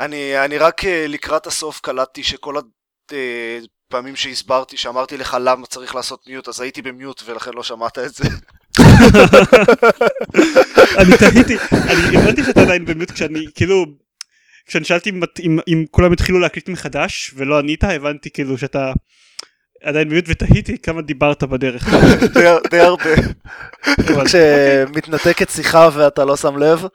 אני, אני רק אה, לקראת הסוף קלטתי שכל הפעמים שהסברתי, שאמרתי לך למה צריך לעשות מיוט, אז הייתי במיוט ולכן לא שמעת את זה. אני תהיתי, אני הבנתי שאתה עדיין במיוט כשאני, כאילו, כשאני שאלתי אם, אם, אם כולם התחילו להקליט מחדש ולא ענית, הבנתי כאילו שאתה עדיין במיוט ותהיתי כמה דיברת בדרך. די הרבה. כשמתנתקת שיחה ואתה לא שם לב.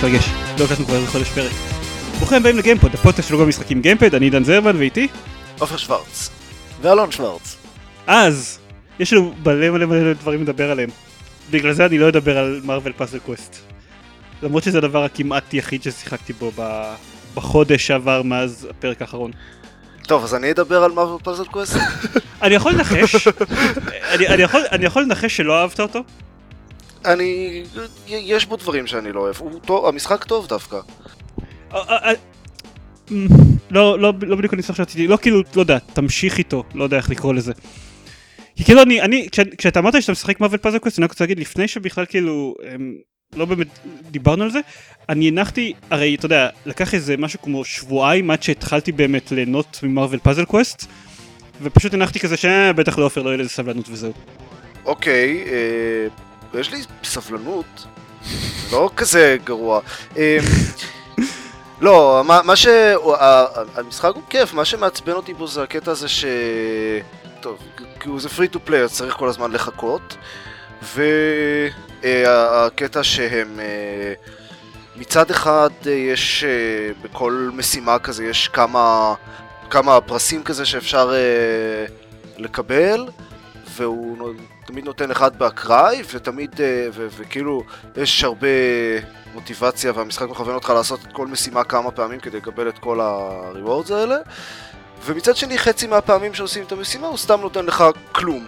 מתרגש, לא הקלטנו כבר איזה חודש פרק. ברוכים הבאים לגיימפוד, הפודקאסט של בלוג המשחקים גיימפאד, אני עידן זרמן ואיתי. עופר שוורץ. ואלון שוורץ. אז, יש לנו מלא מלא מלא דברים לדבר עליהם. בגלל זה אני לא אדבר על Marvel Puzzle Quest. למרות שזה הדבר הכמעט יחיד ששיחקתי בו בחודש שעבר מאז הפרק האחרון. טוב, אז אני אדבר על Marvel Puzzle Quest? אני יכול לנחש, אני יכול לנחש שלא אהבת אותו? אני... יש בו דברים שאני לא אוהב. הוא טוב, המשחק טוב דווקא. אה, אה, אה, אמ, לא, לא, לא בדיוק הניסוח שרציתי, לא כאילו, לא יודע, תמשיך איתו, לא יודע איך לקרוא לזה. כי כאילו אני, אני, כש, כשאתה אמרת שאתה משחק Marvel Puzzle Quest, אני רק רוצה להגיד, לפני שבכלל כאילו, הם, לא באמת דיברנו על זה, אני הנחתי, הרי אתה יודע, לקח איזה משהו כמו שבועיים עד שהתחלתי באמת ליהנות מ Marvel Puzzle Quest, ופשוט הנחתי כזה שבטח לעופר לא יהיה לזה סבלנות וזהו. אוקיי, אה, יש לי סבלנות. לא כזה גרוע. אה, לא, מה, מה ש... המשחק הוא כיף, מה שמעצבן אותי בו זה הקטע הזה ש... טוב, כי הוא זה free to play, צריך כל הזמן לחכות. והקטע שהם... אה, מצד אחד אה, יש אה, בכל משימה כזה, יש כמה, כמה פרסים כזה שאפשר אה, לקבל, והוא תמיד נותן אחד באקראי, ותמיד, אה, ו- וכאילו, יש הרבה מוטיבציה והמשחק מכוון אותך לעשות את כל משימה כמה פעמים כדי לקבל את כל ה-rewards האלה. ומצד שני, חצי מהפעמים שעושים את המשימה הוא סתם נותן לך כלום.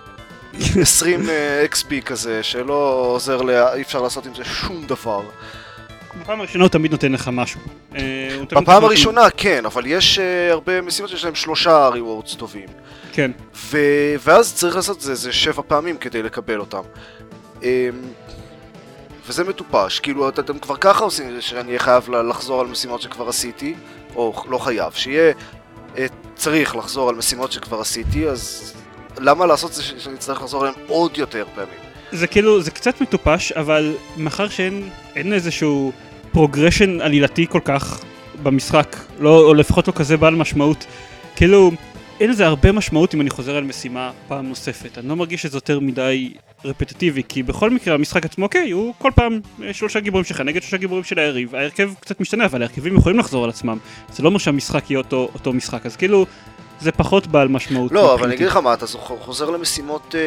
20 אה, XP כזה, שלא עוזר, לה... אי אפשר לעשות עם זה שום דבר. בפעם הראשונה הוא תמיד נותן לך משהו. אה, בפעם הראשונה כן, אבל יש הרבה משימות שיש להם שלושה rewards טובים. כן. ו... ואז צריך לעשות את זה, זה שבע פעמים כדי לקבל אותם. Um, וזה מטופש, כאילו את- אתם כבר ככה עושים את זה שאני אהיה חייב לחזור על משימות שכבר עשיתי, או לא חייב, שיהיה uh, צריך לחזור על משימות שכבר עשיתי, אז למה לעשות את זה שאני אצטרך לחזור עליהן עוד יותר פעמים? זה כאילו, זה קצת מטופש, אבל מאחר שאין אין איזשהו progression עלילתי כל כך במשחק, לא, או לפחות לא כזה בעל משמעות, כאילו, אין לזה הרבה משמעות אם אני חוזר על משימה פעם נוספת. אני לא מרגיש שזה יותר מדי רפטטיבי, כי בכל מקרה המשחק עצמו, אוקיי, הוא כל פעם אה, שלושה גיבורים שלך נגד שלושה גיבורים של היריב. ההרכב קצת משתנה, אבל ההרכבים יכולים לחזור על עצמם. זה לא אומר שהמשחק יהיה אותו, אותו משחק, אז כאילו, זה פחות בעל משמעות. לא, אבל אני. אגיד לך מה, אתה חוזר למשימות אה,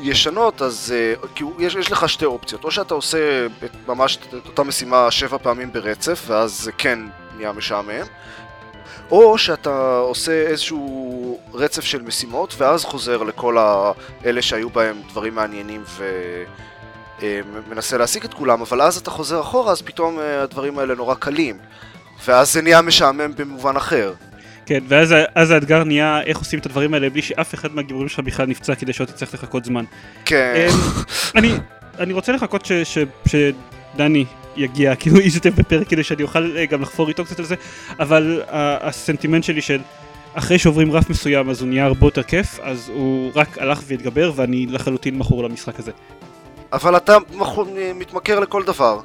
ישנות, אז אה, כאילו, יש, יש לך שתי אופציות. או שאתה עושה את- ממש את אותה משימה שבע פעמים ברצף, ואז כן נהיה משעמם, או שאתה עושה איזשהו רצף של משימות, ואז חוזר לכל ה- אלה שהיו בהם דברים מעניינים ומנסה להשיג את כולם, אבל אז אתה חוזר אחורה, אז פתאום אה, הדברים האלה נורא קלים. ואז זה נהיה משעמם במובן אחר. כן, ואז האתגר נהיה איך עושים את הדברים האלה בלי שאף אחד מהגיבורים שלך בכלל נפצע כדי שלא תצטרך לחכות זמן. כן. אמ, אני, אני רוצה לחכות ש, ש, שדני יגיע, כאילו ישתתף בפרק כדי שאני אוכל אה, גם לחפור איתו קצת על זה, אבל ה- הסנטימנט שלי של אחרי שעוברים רף מסוים אז הוא נהיה הרבה יותר כיף, אז הוא רק הלך והתגבר ואני לחלוטין מכור למשחק הזה. אבל אתה מכור- מתמכר לכל דבר.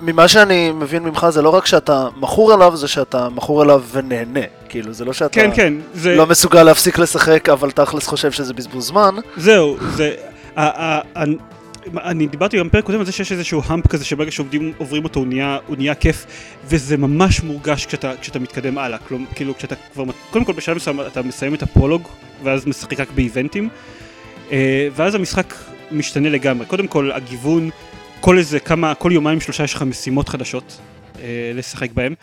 ממה שאני מבין ממך זה לא רק שאתה מכור אליו, זה שאתה מכור אליו ונהנה. כאילו, זה לא שאתה כן, כן, זה... לא מסוגל להפסיק לשחק, אבל תכלס חושב שזה בזבוז זמן. זהו, זה... אני דיברתי גם בפרק קודם על זה שיש איזשהו האמפ כזה שברגע שעובדים עוברים אותו הוא נהיה, הוא נהיה כיף וזה ממש מורגש כשאתה, כשאתה מתקדם הלאה, כלומר, כאילו כשאתה כבר, קודם כל בשלב מסוים אתה מסיים את הפרולוג ואז משחק רק באיבנטים אה, ואז המשחק משתנה לגמרי, קודם כל הגיוון, כל איזה כמה, כל יומיים שלושה יש לך משימות חדשות אה, לשחק בהם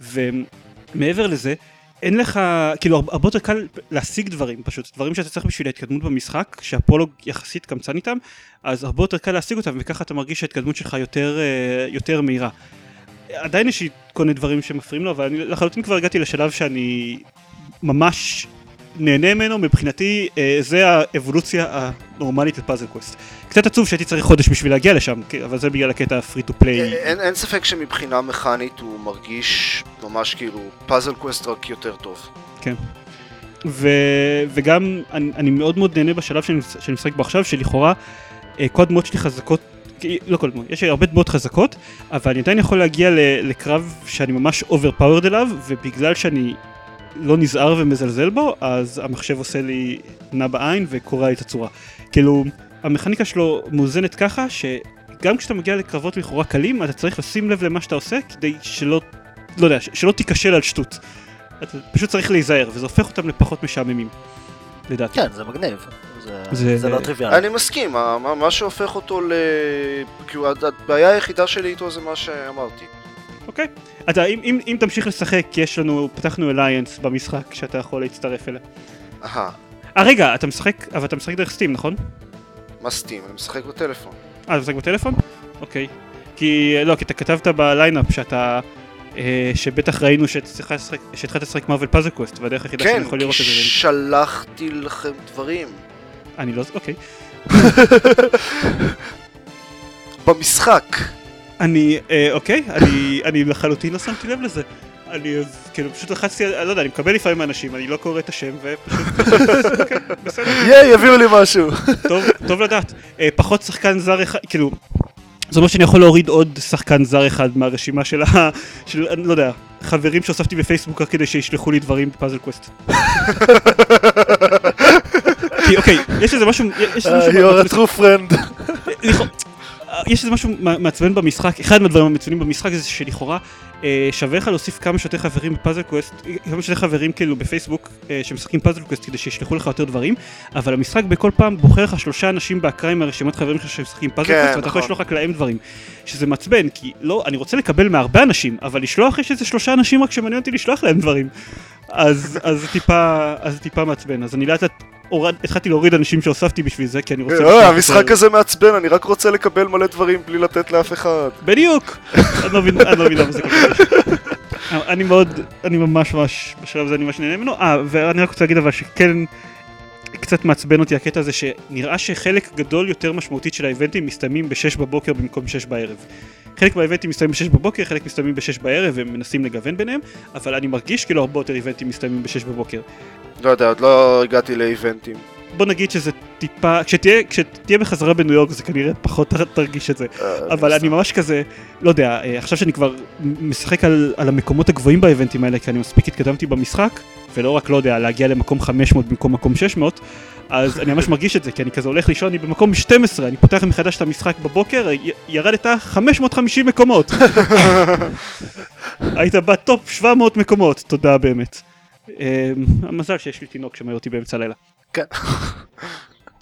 ומעבר לזה אין לך, כאילו הרבה יותר קל להשיג דברים פשוט, דברים שאתה צריך בשביל ההתקדמות במשחק, שהפרולוג יחסית קמצן איתם, אז הרבה יותר קל להשיג אותם וככה אתה מרגיש שההתקדמות שלך יותר, אה, יותר מהירה. עדיין יש לי כל מיני דברים שמפריעים לי, אבל אני לחלוטין כבר הגעתי לשלב שאני ממש נהנה ממנו, מבחינתי אה, זה האבולוציה הנורמלית ל Puzzle Quest. קצת עצוב שהייתי צריך חודש בשביל להגיע לשם, אבל זה בגלל הקטע ה free to play. אין, ספק שמבחינה מכנית הוא מרגיש ממש כאילו Puzzle Quest רק יותר טוב. ו... וגם אני, אני מאוד מאוד נהנה בשלב שאני, שאני משחק בו עכשיו, שלכאורה אה, כל הדמויות שלי חזקות, לא כל הדמויות, יש הרבה דמויות חזקות, אבל אני עדיין יכול להגיע לקרב שאני ממש overpowered אליו, ובגלל שאני לא נזהר ומזלזל בו, אז המחשב עושה לי נע בעין וקורע לי את הצורה. כאילו, המכניקה שלו מאוזנת ככה, שגם כשאתה מגיע לקרבות לכאורה קלים, אתה צריך לשים לב למה שאתה עושה, כדי שלא, לא יודע, שלא תיכשל על שטות. אתה פשוט צריך להיזהר, וזה הופך אותם לפחות משעממים, לדעתי. כן, זה מגניב. זה- זה- זה לא טריוויאלי. אני מסכים, מה, מה- שהופך אותו ל... כאילו הבעיה היחידה שלי איתו זה מה שאמרתי. אוקיי. אתה, אם, אם, אם תמשיך לשחק, יש לנו, פתחנו אליינס במשחק שאתה יכול להצטרף אליה. אהה, אה, רגע, אתה משחק, אבל אתה משחק דרך סטים, נכון? מה סטים? אני משחק בטלפון. אה, אתה משחק בטלפון? אוקיי. כי, לא, כי אתה כתבת ב lineup שאתה, אה, שבטח ראינו שהתחלת לשחק- Marvel Puzzle Quest, והדרך היחידה כן, שאני יכול לראות את זה, זה... שלחתי לכם דברים. אני לא, אוקיי. במשחק. אני, אה, אוקיי, אני, אני לחלוטין לא שמתי לב לזה. אני כאילו פשוט לחצתי, אני לא יודע, אני מקבל לפעמים מאנשים, אני לא קורא את השם ופשוט, אוקיי, בסדר, ייי, יביאו לי משהו. טוב, טוב לדעת. אה, פחות שחקן זר אחד, כאילו, זאת אומרת שאני יכול להוריד עוד שחקן זר אחד מהרשימה של ה... של, אני לא יודע, חברים שהוספתי בפייסבוק רק כדי שישלחו לי דברים ב Puzzle Quest. כי אוקיי, יש איזה משהו, יש איזה משהו, Uh, You're a true friend. יש איזה משהו מע- מעצבן במשחק, אחד מהדברים המצוינים במשחק זה שלכאורה אה, שווה לך להוסיף כמה שיותר חברים ב Puzzle Quest, כמה שיותר חברים כאילו בפייסבוק אה, שמשחקים Puzzle Quest כדי שישלחו לך יותר דברים, אבל המשחק בכל פעם בוחר לך שלושה אנשים באקראי מהרשימת חברים שלך שמשחקים פאזל כן, קווסט ואתה יכול נכון. לשלוח רק להם דברים, שזה מעצבן, כי לא, אני רוצה לקבל מהרבה אנשים, אבל לשלוח יש איזה שלושה אנשים רק שמעניין אותי לשלוח להם דברים, אז זה טיפה מעצבן, אז אני לאט לאט הורד- התחלתי להוריד אנשים שהוספתי בשביל זה, כי אני רוצה... לשלוח המשחק הזה מעצבן, אני רק רוצה לקבל מלא דברים בלי לתת לאף אחד. בדיוק! אני לא מבין, אני לא מבין למה זה כל כך קשה. אני מאוד, אני ממש ממש, בשלב הזה אני ממש נהנה ממנו. אה, ואני רק רוצה להגיד אבל שכן קצת מעצבן אותי הקטע הזה שנראה שחלק גדול יותר משמעותית של האיבנטים מסתיימים ב-6 בבוקר במקום 6 בערב. חלק מהאיבנטים מסתיימים ב-6 בבוקר, חלק מסתיימים ב-6 בערב, והם מנסים לגוון ביניהם, אבל אני מרגיש כאילו הרבה יותר איבנטים מסתיימים ב-6 בבוקר. לא יודע, עוד לא הגעתי לאיבנטים. בוא נגיד שזה טיפה, כשתהיה, כשתהיה בחזרה בניו יורק זה כנראה פחות תרגיש את זה. אה, אבל אני ממש כזה, לא יודע, אה, עכשיו שאני כבר משחק על, על המקומות הגבוהים באיבנטים האלה, כי אני מספיק התקדמתי במשחק, ולא רק, לא יודע, להגיע למקום 500 במקום מקום 600, אז אני ממש מרגיש את זה, כי אני כזה הולך לישון, אני במקום 12, אני פותח מחדש את המשחק בבוקר, י- ירדת 550 מקומות. היית בטופ 700 מקומות, תודה באמת. אה, המזל שיש לי תינוק שמעיר אותי באמצע הלילה. כן.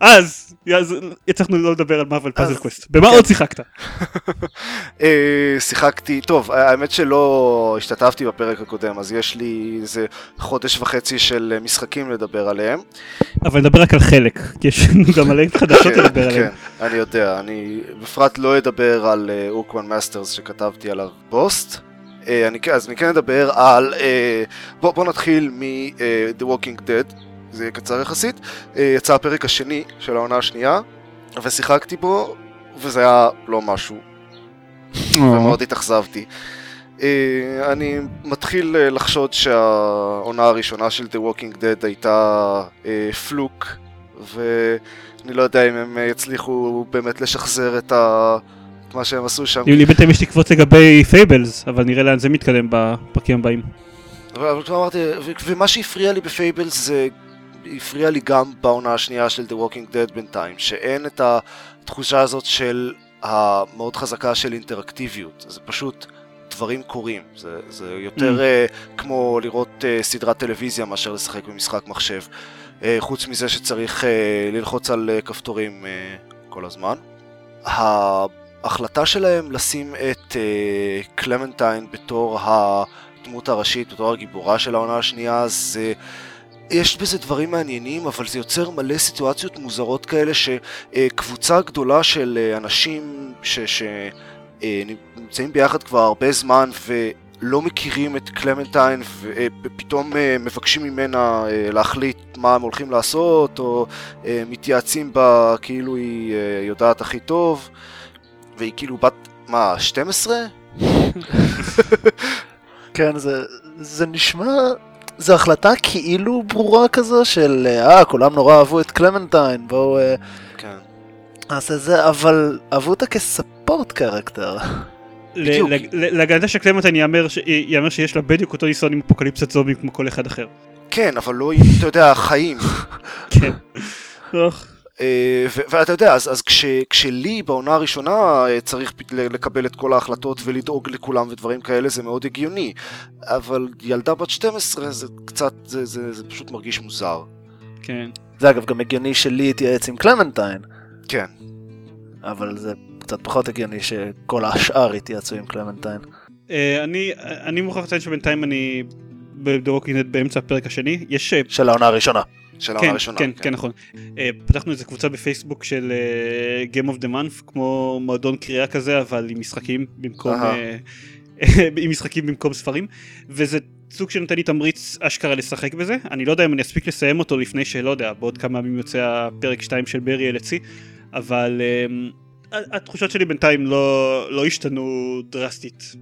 אז, אז הצלחנו לא לדבר על Marvel Puzzle Quest. במה כן. עוד שיחקת? אה, שיחקתי, טוב, האמת שלא השתתפתי בפרק הקודם, אז יש לי איזה חודש וחצי של אה, משחקים לדבר עליהם. אבל נדבר רק על חלק, כי יש לנו גם עליהם חדשות כן, לדבר עליהם. כן, אני יודע, אני בפרט לא אדבר על Ur-Quan Masters שכתבתי עליו פוסט. אה, אני, אז אני כן אדבר על, אה, בוא, בוא נתחיל מ-The Walking Dead, זה יהיה קצר יחסית. אה, יצא הפרק השני של העונה השנייה, ושיחקתי בו, וזה היה לא משהו ומאוד התאכזבתי. אה, אני מתחיל אה, לחשוד שהעונה הראשונה של The Walking Dead הייתה אה, fluke, ואני לא יודע אם הם אה, יצליחו באמת לשחזר את, ה... את מה שהם עשו שם. לי בינתיים יש תקוות לגבי Fables, אבל נראה לאן זה מתקדם בפרקים הבאים. אבל כבר אמרתי, ומה שהפריע לי ב Fables זה הפריע לי גם בעונה השנייה של The Walking Dead בינתיים, שאין את התחושה הזאת של המאוד חזקה של אינטראקטיביות, זה פשוט דברים קורים, זה, זה יותר אממ. אה, כמו לראות אה, סדרת טלוויזיה מאשר לשחק במשחק מחשב, אה, חוץ מזה שצריך אה, ללחוץ על אה, כפתורים אה, כל הזמן. ההחלטה שלהם לשים את אה, קלמנטיין בתור ה... הדמות הראשית, בתור הגיבורה של העונה השנייה, זה... יש בזה דברים מעניינים, אבל זה יוצר מלא סיטואציות מוזרות כאלה שקבוצה גדולה של אה, אנשים שנמצאים ביחד כבר הרבה זמן לא מכירים את קלמנטיין ופתאום אה, מבקשים ממנה אה, להחליט מה הם הולכים לעשות, או אה, מתייעצים בה כאילו היא יודעת הכי טוב, והיא כאילו בת, מה, 12? כן, זה, זה נשמע... זו החלטה כאילו ברורה כזו של אה, כולם נורא אהבו את קלמנטיין, בואו... כן. נעשה זה, אבל אהבו אותה כספורט קרקטר. להגנתה של קלמנטיין ייאמר שיש לה בדיוק אותו ניסיון עם אפוקליפסת זומבים כמו כל אחד אחר. כן, אבל לא עם, אתה יודע, חיים. כן. אה, ואתה יודע, אז, אז כש, כשלי בעונה הראשונה אה, צריך לקבל את כל ההחלטות ולדאוג לכולם ודברים כאלה, זה מאוד הגיוני. אבל ילדה בת 12 זה קצת, זה, זה, זה פשוט מרגיש מוזר. כן. זה אגב גם הגיוני שלי יתייעץ עם קלמנטיין. כן. אבל זה קצת פחות הגיוני שכל השאר יתייעצו עם קלמנטיין. אה, אני, אני מוכרח לציין שבינתיים אני בדורקינט באמצע הפרק השני. יש... של העונה הראשונה. של העונה כן, הראשונה. כן, כן, כן, נכון. Uh, פתחנו איזה קבוצה בפייסבוק של uh, Game of the Month, כמו מועדון קריאה כזה, אבל עם משחקים במקום... uh, עם משחקים במקום ספרים, וזה סוג שנותן לי תמריץ אשכרה לשחק בזה. אני לא יודע אם אני אספיק לסיים אותו לפני שלא יודע, בעוד כמה ימים יוצא הפרק 2 של ברי אלצי, אבל uh, התחושות שלי בינתיים לא, לא השתנו דרסטית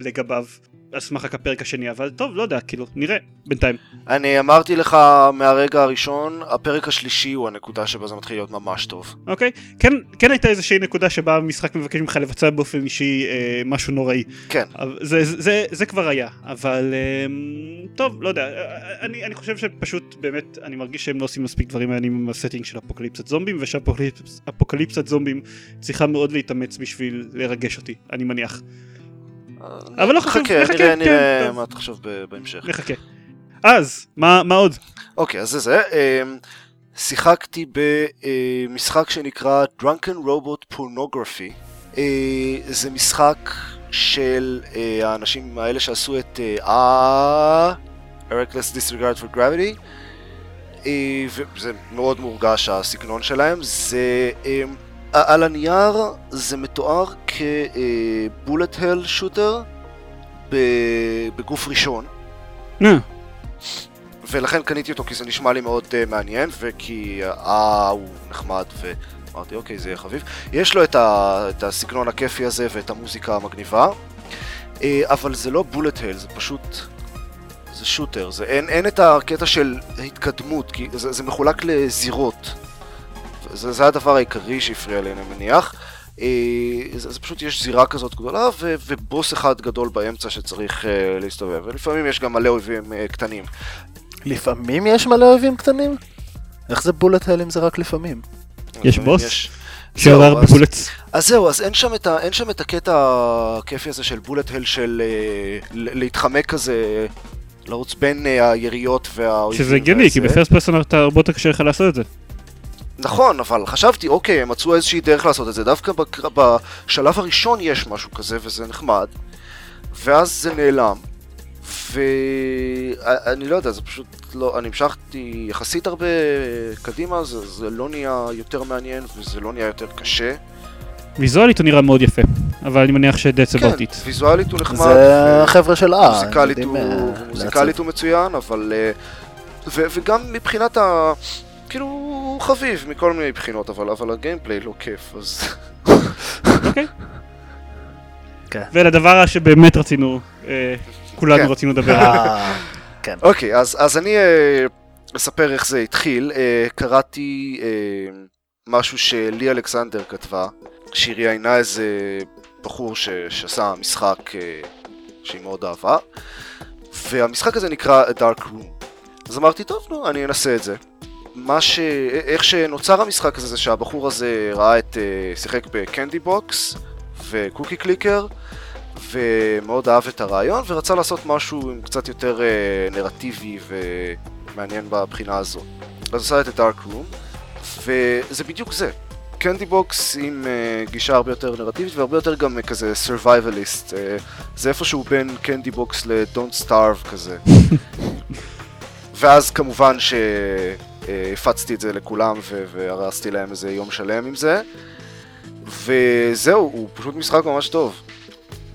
לגביו. על סמך הפרק השני, אבל טוב, לא יודע, כאילו, נראה, בינתיים. אני אמרתי לך מהרגע הראשון, הפרק השלישי הוא הנקודה שבה זה מתחיל להיות ממש טוב. אוקיי, כן, כן הייתה איזושהי נקודה שבה המשחק מבקש ממך לבצע באופן אישי אה, משהו נוראי. כן. זה, זה, זה, זה כבר היה, אבל אה, טוב, לא יודע, אני, אני חושב שפשוט באמת, אני מרגיש שהם לא עושים מספיק דברים מעניינים עם הסטינג של אפוקליפסת זומבים, ושאפוקליפסת זומבים צריכה מאוד להתאמץ בשביל לרגש אותי, אני מניח. אבל לא חשוב, נחכה, נראה, נראה כן, מה תחשוב בהמשך. נחכה. אז, מה, מה עוד? אוקיי, אז זה זה. אמ, שיחקתי במשחק שנקרא Drunken Robot Pornography. אה, זה משחק של אה, האנשים האלה שעשו את אה... Reckless Disregard for Gravity. אה, וזה מאוד מורגש הסגנון שלהם. זה... על הנייר זה מתואר כבולט הל שוטר בגוף ראשון. Yeah. ולכן קניתי אותו כי זה נשמע לי מאוד uh, מעניין וכי אה הוא נחמד ואמרתי אוקיי זה יהיה חביב. יש לו את, ה... את הסגנון הכיפי הזה ואת המוזיקה המגניבה uh, אבל זה לא בולט הל זה פשוט זה שוטר זה אין, אין את הקטע של התקדמות כי זה, זה מחולק לזירות זה, זה הדבר העיקרי שהפריע לי, אני מניח. אה, זה, זה פשוט יש זירה כזאת גדולה ו, ובוס אחד גדול באמצע שצריך uh, להסתובב, ולפעמים יש גם מלא אויבים uh, קטנים. לפעמים יש מלא אויבים קטנים? איך זה בולט הל אם זה רק לפעמים? יש בוס? יש... אז זהו, אז אין שם, את ה, אין שם את הקטע הכיפי הזה של בולט הל של להתחמק כזה, לרוץ בין היריות והאויבים. שזה הגיוני, כי בפרסט פרסונל אתה הרבה יותר קשה לך לעשות את זה. נכון, אבל חשבתי, אוקיי, הם מצאו איזושהי דרך לעשות את זה. דווקא בקר... בשלב הראשון יש משהו כזה, וזה נחמד, ואז זה נעלם. ואני לא יודע, זה פשוט לא... אני המשכתי יחסית הרבה קדימה, זה, זה לא נהיה יותר מעניין, וזה לא נהיה יותר קשה. ויזואלית הוא נראה מאוד יפה, אבל אני מניח שדצה כן, ויזואלית הוא נחמד. זה החבר'ה של אה. מוזיקלית הוא מצוין, אבל... אה, וגם מבחינת ה... כאילו, הוא חביב מכל מיני בחינות, אבל, אבל הגיימפליי לא כיף, אז... אוקיי. כן. ולדבר שבאמת רצינו, אה, כולנו כן. רצינו לדבר עליו. אה, כן. אוקיי, אז, אז אני אה, אספר איך זה התחיל. קראתי משהו שלי אלכסנדר כתבה, שהיא ראיינה איזה בחור ש, שעשה משחק שהיא מאוד אהבה, והמשחק הזה נקרא A Dark Room. אז אמרתי, טוב, נו, אני אנסה את זה. מה ש... איך שנוצר המשחק הזה זה שהבחור הזה ראה את... אה, שיחק ב Candy Box ו Cookie Clicker ומאוד אהב את הרעיון ורצה לעשות משהו עם קצת יותר אה, נרטיבי ומעניין בבחינה הזו. אז עשה את ה Dark Room וזה בדיוק זה. Candy Box עם אה, גישה הרבה יותר נרטיבית והרבה יותר גם אה, כזה survivalist. אה, זה איפשהו בין Candy Box ל-Don't Starve כזה. ואז כמובן ש... הפצתי את זה לכולם והרסתי להם איזה יום שלם עם זה. וזהו, הוא פשוט משחק ממש טוב.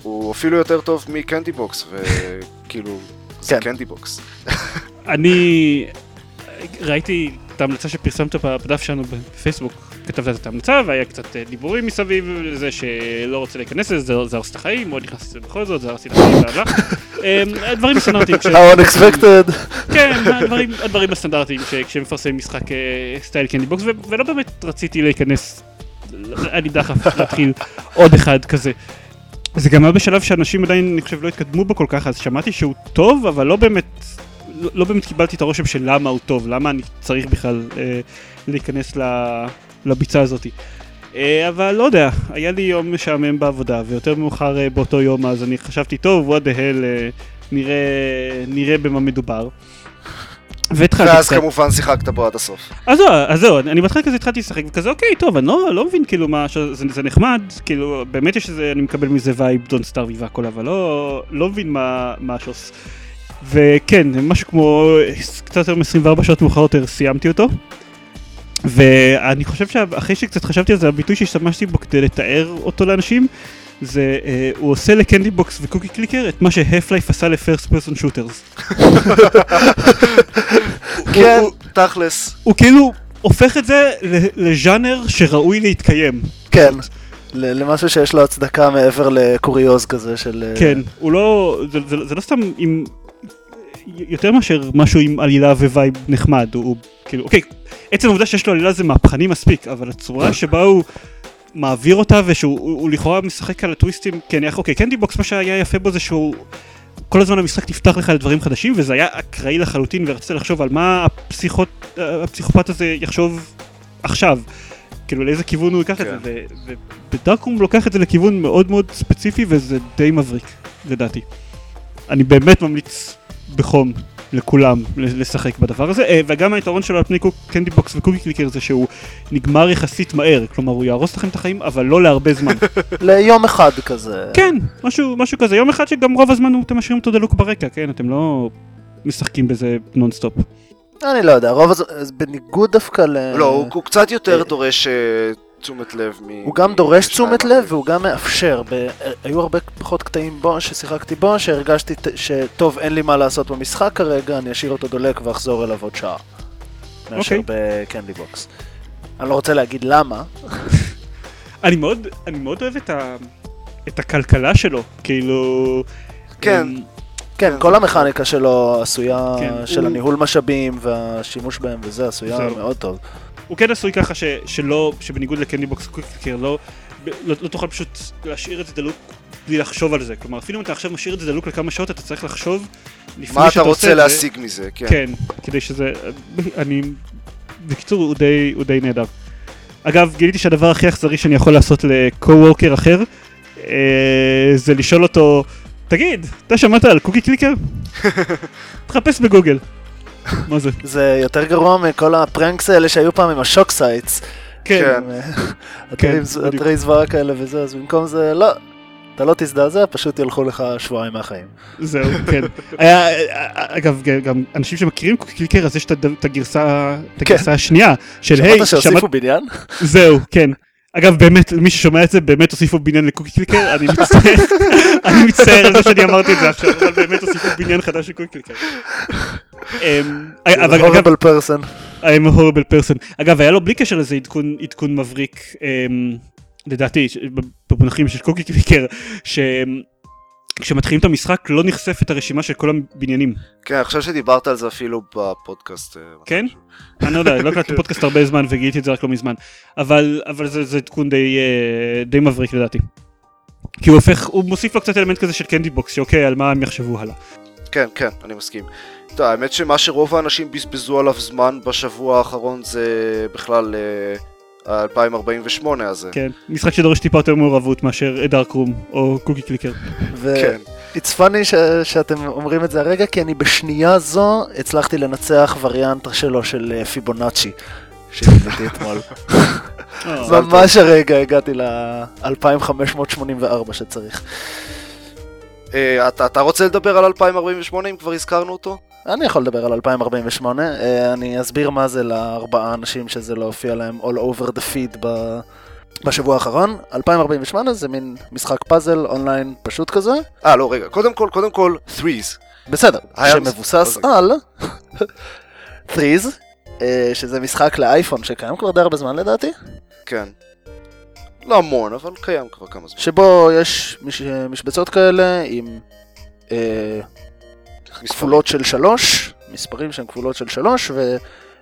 הוא אפילו יותר טוב מ Candy Box, וכאילו, זה כן. קנדי בוקס. אני ראיתי את ההמלצה שפרסמת בדף שלנו בפייסבוק, כתבת את ההמלצה והיה קצת אה, דיבורים מסביב לזה שלא רוצה להיכנס לזה, זה- זה הרס את החיים, מאוד נכנס לזה בכל זאת, זה הרס את החיים, בלה בלה. אה, דברים סטנדרטיים, כש- ה-unexpected. כן, הדברים, הדברים הסטנדרטיים כשמפרסם משחק אה, סטייל Candy Box, ולא באמת רציתי להיכנס, היה לי דחף להתחיל עוד אחד כזה. זה גם היה בשלב שאנשים עדיין, אני חושב, לא התקדמו בו כל כך, אז שמעתי שהוא טוב, אבל לא באמת, לא, לא באמת קיבלתי את הרושם של למה הוא טוב, למה אני צריך בכלל אה, להיכנס ל, לביצה הזאתי. אה, אבל לא יודע, היה לי יום משעמם בעבודה, ויותר מאוחר אה, באותו יום, אז אני חשבתי, טוב, what the hell, אה, נראה, נראה במה מדובר. והתחלתי ואז קצת. כמובן שיחקת בו עד הסוף. אז זהו, אז זהו, אני בהתחלה כזה התחלתי לשחק וכזה אוקיי טוב אני לא, לא מבין כאילו מה, ש- זה, נחמד, כאילו באמת יש איזה, אני מקבל מזה vibe Don't Starve י והכל אבל לא, לא מבין מה, מה השוס. וכן, משהו כמו קצת יותר מ-24 שעות מאוחר יותר סיימתי אותו. ואני חושב שאחרי שקצת חשבתי על זה, הביטוי שהשתמשתי בו כדי לתאר אותו לאנשים, זה אה, הוא עושה ל Candy Box ו Cookie Clicker את מה ש Half-Life עשה ל first person shooters. כן, תכלס. הוא כאילו הופך את זה לז'אנר שראוי להתקיים. כן. למשהו שיש לו הצדקה מעבר לקוריוז כזה של... אה, כן, הוא לא, זה, זה, זה לא סתם עם, יותר מאשר משהו עם עלילה ו vibe נחמד, הוא, הוא כאילו, אוקיי, עצם העובדה שיש לו עלילה זה מהפכני מספיק, אבל הצורה שבה הוא מעביר אותה ושהוא הוא, הוא לכאורה משחק על הטוויסטים, כן, אוקיי, Candy Box, מה שהיה יפה בו זה שהוא... כל הזמן המשחק התפתח לך לדברים חדשים וזה היה אקראי לחלוטין ורצית לחשוב על מה הפסיכות, הפסיכופת הזה יחשוב עכשיו. כאילו לאיזה כיוון הוא ייקח את כן. זה ו- וב Dark Room לוקח את זה לכיוון מאוד מאוד ספציפי וזה די מבריק לדעתי. אני באמת ממליץ בחום לכולם ל- לשחק בדבר הזה. אה, וגם היתרון שלו על פני Candy Box ו Cookie Clicker זה שהוא נגמר יחסית מהר. כלומר הוא יהרוס לכם את החיים אבל לא להרבה זמן. ליום אחד כזה. כן משהו משהו כזה. יום אחד שגם רוב הזמן אתם משאירים אותו דלוק ברקע כן? אתם לא משחקים בזה נונסטופ. אני לא יודע, רוב הזמן, אז בניגוד דווקא ל... לא, הוא- הוא קצת יותר אה, דורש אה, תשומת לב מ... הוא גם דורש תשומת לב. והוא גם מאפשר. ב... היו הרבה פחות קטעים בו ששיחקתי בו, שהרגשתי ט- שטוב, אין לי מה לעשות במשחק כרגע, אני אשאיר אותו דולק ואחזור אליו עוד שעה. מאשר אוקיי. ב Candy Box. אני לא רוצה להגיד למה. אני מאוד אני מאוד אוהב את, ה, את הכלכלה שלו כאילו כן. אמ, כן, כל המכניקה שלו עשויה, כן, של הוא- הניהול משאבים והשימוש בהם וזה, עשויה זהו. מאוד טוב. הוא כן עשוי ככה ש, שלא שבניגוד ל Candy Box Clicker לא, לא לא תוכל פשוט להשאיר את זה דלוק בלי לחשוב על זה כלומר אפילו אם אתה עכשיו משאיר את זה דלוק לכמה שעות אתה צריך לחשוב לפני מה אתה שאתה עושה רוצה את זה. להשיג מזה, כן. כן, כדי שזה... אני... בקיצור, הוא די, הוא די נהדר. אגב, גיליתי שהדבר הכי אכזרי שאני יכול לעשות ל co-worker אחר, אה, זה לשאול אותו, תגיד, אתה שמעת על Cookie Clicker? תחפש בגוגל. מה זה? זה יותר גרוע מכל ה pranks האלה שהיו פעם עם ה shock sites. כן, כן. אתרים- בדיוק. אתרי זוועה כאלה וזה, אז במקום זה, לא. אתה לא תזדעזע, פשוט ילכו לך שבועיים מהחיים. זהו, כן. היה, אגב, גם אנשים שמכירים Cookie Clicker, אז יש את הד- את הגרסה את הגרסה השנייה, של היי, שמעת שהוסיפו בניין? זהו, כן. אגב, באמת, מי ששומע את זה, באמת הוסיפו בניין ל Cookie Clicker, אני מצטער, אני מצטער על זה שאני אמרתי את זה עכשיו, אבל באמת הוסיפו בניין חדש ל Cookie Clicker. Horrible person. I'm a horrible person. אגב, היה לו בלי קשר לזה עדכון, עדכון מבריק, אמ, לדעתי, במונחים של Cookie Clicker, שכשמתחילים את המשחק לא נחשפת הרשימה של כל הבניינים. כן, אני חושב שדיברת על זה אפילו בפודקאסט. אה, כן? אני לא יודע, לא הקלטתי פודקאסט הרבה זמן וגיליתי את זה רק לא מזמן. אבל, אבל זה, זה עדכון די, אה, די מבריק לדעתי. כי הוא הופך, הוא מוסיף לו קצת אלמנט כזה של Candy Box, שאוקיי, על מה הם יחשבו הלאה. כן, כן, אני מסכים. טוב, האמת שמה שרוב האנשים בזבזו עליו זמן בשבוע האחרון זה בכלל אה, ה-2048 הזה. כן, משחק שדורש טיפה יותר מעורבות מאשר דארק רום או קוקי קליקר. ו- כן. It's funny ש- שאתם אומרים את זה הרגע, כי אני בשנייה זו הצלחתי לנצח וריאנט שלו של אה, פיבונאצ'י. שגיליתי אתמול. ממש הרגע הגעתי ל-2584 שצריך. אה, אתה, אתה רוצה לדבר על 2048 אם כבר הזכרנו אותו? אני יכול לדבר על 2048, אה, אני אסביר מה זה לארבעה אנשים שזה לא הופיע להם all over the feed ב- בשבוע האחרון, 2048 זה מין משחק פאזל אונליין פשוט כזה. אה, לא, רגע, קודם כל, קודם כל, threes. בסדר, היה- שמבוסס אוקיי. על threes, אה, שזה משחק לאייפון שקיים כבר די הרבה זמן לדעתי, כן. לא המון, אבל קיים כבר כמה זמן. שבו יש מש- משבצות כאלה עם אה, כפולות של שלוש, מספרים שהם כפולות של שלוש,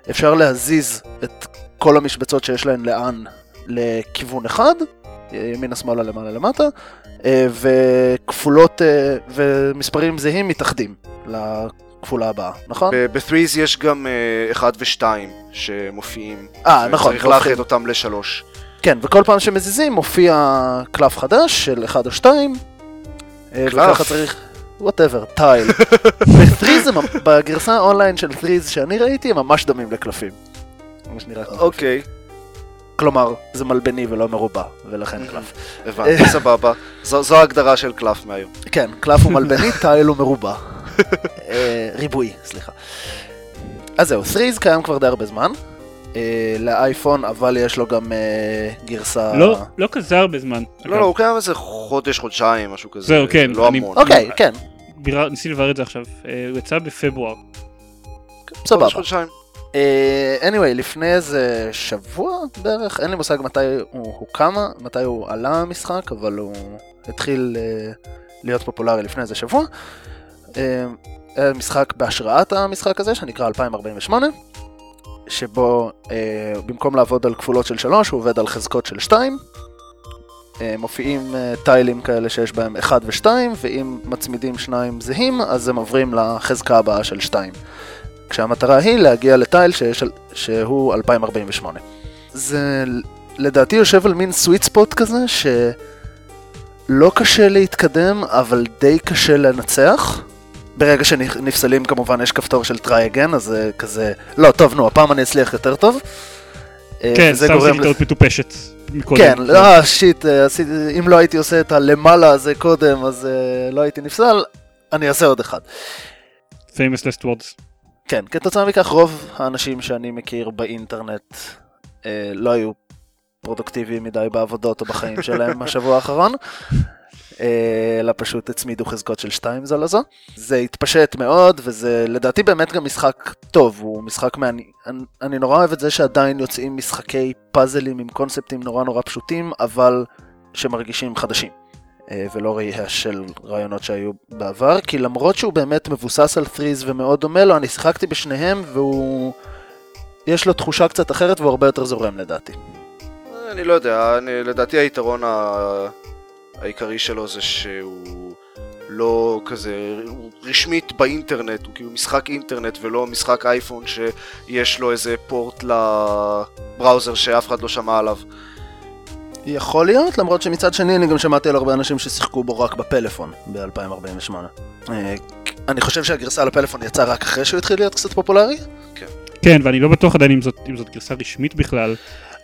ואפשר להזיז את כל המשבצות שיש להן לאן לכיוון אחד, ימינה שמאלה למעלה למטה, אה, וכפולות, אה, ומספרים זהים מתאחדים לכפולה הבאה, נכון? ב-threes יש גם 1 ו-2 שמופיעים. אה, נכון. צריך לאחד אותם לשלוש. כן, וכל פעם שמזיזים מופיע קלף חדש של 1 או 2. קלף? וככה צריך, Whatever, tile. זה ממ- בגרסה האונליין של Threes שאני ראיתי הם ממש דומים לקלפים. אוקיי, כלומר, זה מלבני ולא מרובע, ולכן קלף. הבנתי, סבבה. זו ההגדרה של קלף מהיום. כן, קלף הוא מלבני, tile הוא מרובע. אה, ריבועי, סליחה. אז זהו, threes קיים כבר די הרבה זמן. אה, לאייפון, אבל יש לו גם אה, גרסה... לא, לא כזה הרבה זמן. לא, לא, הוא קיים איזה חודש, חודשיים, משהו כזה. זהו, כן, לא אני- המון. אוקיי, כן, בירר- ניסיתי לברר את זה עכשיו. אה, הוא יצא בפברואר. סבבה. חודש, חודשיים. אה, anyway, לפני איזה שבוע בערך, אין לי מושג מתי הוא הוקם, מתי הוא עלה המשחק, אבל הוא התחיל אה, להיות פופולרי לפני איזה שבוע. היה משחק בהשראת המשחק הזה, שנקרא 2048, שבו אה, במקום לעבוד על כפולות של 3, הוא עובד על חזקות של 2. אה, מופיעים אה, טיילים כאלה שיש בהם 1 ו-2, ואם מצמידים שניים זהים, אז הם עוברים לחזקה הבאה של 2. כשהמטרה היא להגיע לטייל שיש, שהוא 2048. זה לדעתי יושב על מין sweet spot כזה שלא קשה להתקדם, אבל די קשה לנצח. ברגע שנפסלים כמובן יש כפתור של try again, אז זה כזה, לא, טוב, נו, הפעם אני אצליח יותר טוב. אה, כן, סתם גורם עשיתי טעות מטופשת. מקודם. כן, לא, שיט, אה, אם לא הייתי עושה את הלמעלה הזה קודם, אז אה, לא הייתי נפסל, אני אעשה עוד אחד. famous last words. כן, כתוצאה מכך רוב האנשים שאני מכיר באינטרנט אה, לא היו פרודוקטיביים מדי בעבודות או בחיים שלהם השבוע האחרון, אה, אלא פשוט הצמידו חזקות של שתיים זו לזו. זה התפשט מאוד, וזה לדעתי באמת גם משחק טוב, הוא משחק מעניין. אני, אני נורא אוהב את זה שעדיין יוצאים משחקי פאזלים עם קונספטים נורא נורא פשוטים, אבל שמרגישים חדשים. אה, ולא ראייה של רעיונות שהיו בעבר, כי למרות שהוא באמת מבוסס על threes ומאוד דומה לו, אני שיחקתי בשניהם והוא... יש לו תחושה קצת אחרת והוא הרבה יותר זורם לדעתי. אני לא יודע, אני, לדעתי היתרון ה... העיקרי שלו זה שהוא לא כזה, הוא רשמית באינטרנט, הוא כאילו משחק אינטרנט ולא משחק אייפון שיש לו איזה פורט לבראוזר שאף אחד לא שמע עליו. יכול להיות, למרות שמצד שני אני גם שמעתי על הרבה אנשים ששיחקו בו רק בפלאפון ב-2048. אה, אני חושב שהגרסה לפלאפון יצאה רק אחרי שהוא התחיל להיות קצת פופולרי. כן, ואני לא בטוח עדיין אם זאת, אם זאת גרסה רשמית בכלל.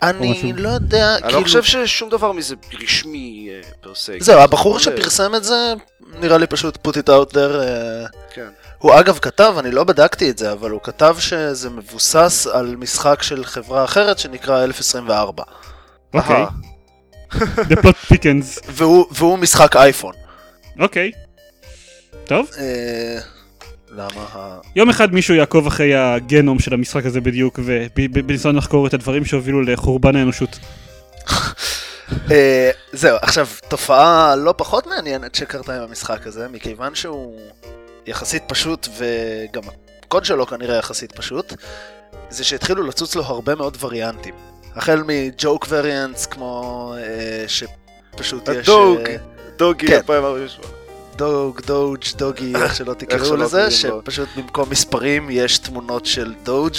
אני. לא יודע, אני כאילו... לא חושב ששום דבר מזה רשמי אה, פר סה. זהו, הבחור זה- שפרסם את זה, נראה לי פשוט put it out there. אה, כן. הוא אגב כתב, אני לא בדקתי את זה, אבל הוא כתב שזה מבוסס על משחק של חברה אחרת שנקרא 1024. אוקיי. The plot thickens. והוא, והוא משחק אייפון. אוקיי. טוב. למה ה... יום אחד מישהו יעקוב אחרי הגנום של המשחק הזה בדיוק, ובניסיון לחקור את הדברים שהובילו לחורבן האנושות. אה, זהו, עכשיו, תופעה לא פחות מעניינת שקרתה עם המשחק הזה, מכיוון שהוא יחסית פשוט וגם הקוד שלו כנראה יחסית פשוט, זה שהתחילו לצוץ לו הרבה מאוד וריאנטים. החל מג'וק וריאנטס כמו אה, שפשוט יש... הדוג. דוגי כן. 2048. דוג, דוג', דוגי, איך שלא תקראו לזה. שפשוט במקום מספרים יש תמונות של דוג'.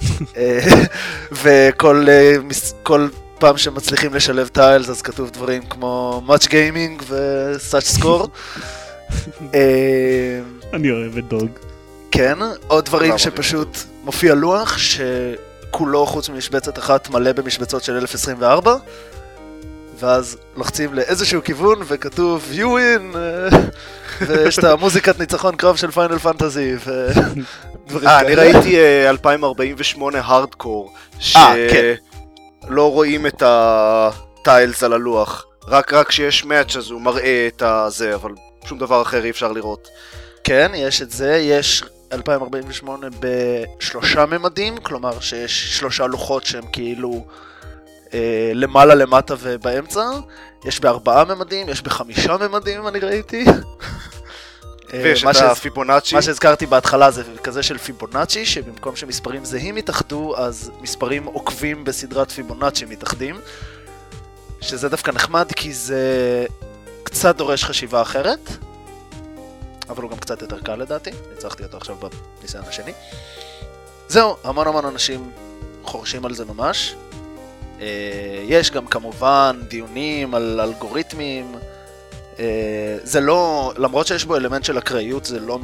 אה, וכל אה, כל פעם שמצליחים לשלב טיילס אז כתוב דברים כמו much gaming ו-such score. אה, אני אוהב את דוג. כן, עוד דברים? שפשוט מופיע לוח שכולו חוץ ממשבצת אחת מלא במשבצות של 1024 ואז לוחצים לאיזשהו כיוון וכתוב you win ויש את המוזיקת ניצחון קרב של פיינל פנטזי ודברים אה, אני ראיתי אה, 2048 הארדקור. שלא רואים את. הטיילס על הלוח. רק רק כשיש מאץ' אז הוא מראה את הזה, אבל שום דבר אחר אי אפשר לראות. כן, יש את זה, יש 2048 בשלושה ממדים, כלומר שיש שלושה לוחות שהם כאילו אה, למעלה, למטה ובאמצע. יש בארבעה ממדים, יש בחמישה ממדים, אני ראיתי. אה, ויש את הפיבונאצ'י. מה שהזכרתי בהתחלה זה כזה של פיבונאצ'י, שבמקום שמספרים זהים יתאחדו, אז מספרים עוקבים בסדרת פיבונאצ'י מתאחדים. שזה דווקא נחמד, כי זה קצת דורש חשיבה אחרת, אבל הוא גם קצת יותר קל לדעתי, ניצחתי אותו עכשיו בניסיון השני. זהו, המון המון אנשים חורשים על זה ממש. אה, יש גם כמובן דיונים על אלגוריתמים. אה, זה לא, למרות שיש בו אלמנט של אקראיות, זה לא,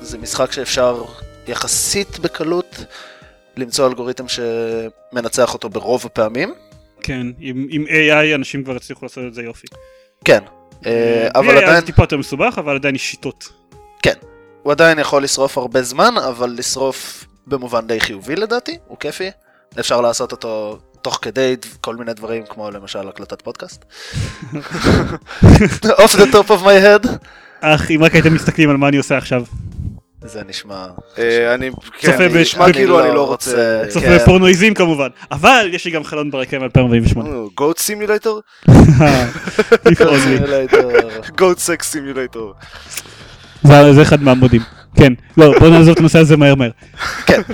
זה משחק שאפשר יחסית בקלות למצוא אלגוריתם שמנצח אותו ברוב הפעמים. כן, עם, עם AI אנשים כבר הצליחו לעשות את זה יופי. כן, אה, אבל עדיין, זה טיפה יותר מסובך, אבל עדיין יש שיטות. הוא עדיין יכול לשרוף הרבה זמן, אבל לשרוף במובן די חיובי לדעתי, הוא כיפי. אפשר לעשות אותו תוך כדי כל מיני דברים, כמו למשל הקלטת פודקאסט. off the top of my head. אך אם רק הייתם מסתכלים על מה אני עושה עכשיו. זה נשמע... אה, אני, כן, צופה ב- נשמע אני כאילו לא אני לא רוצה- רוצה... צופה כן. בפורנואיזים כמובן. אבל יש לי גם חלון ברקע מ-2048. גוט סימולטור? גוט סקס סימולטור. זה זה אחד מהמודים. כן, לא, בוא נעזוב את הנושא הזה מהר מהר. כן.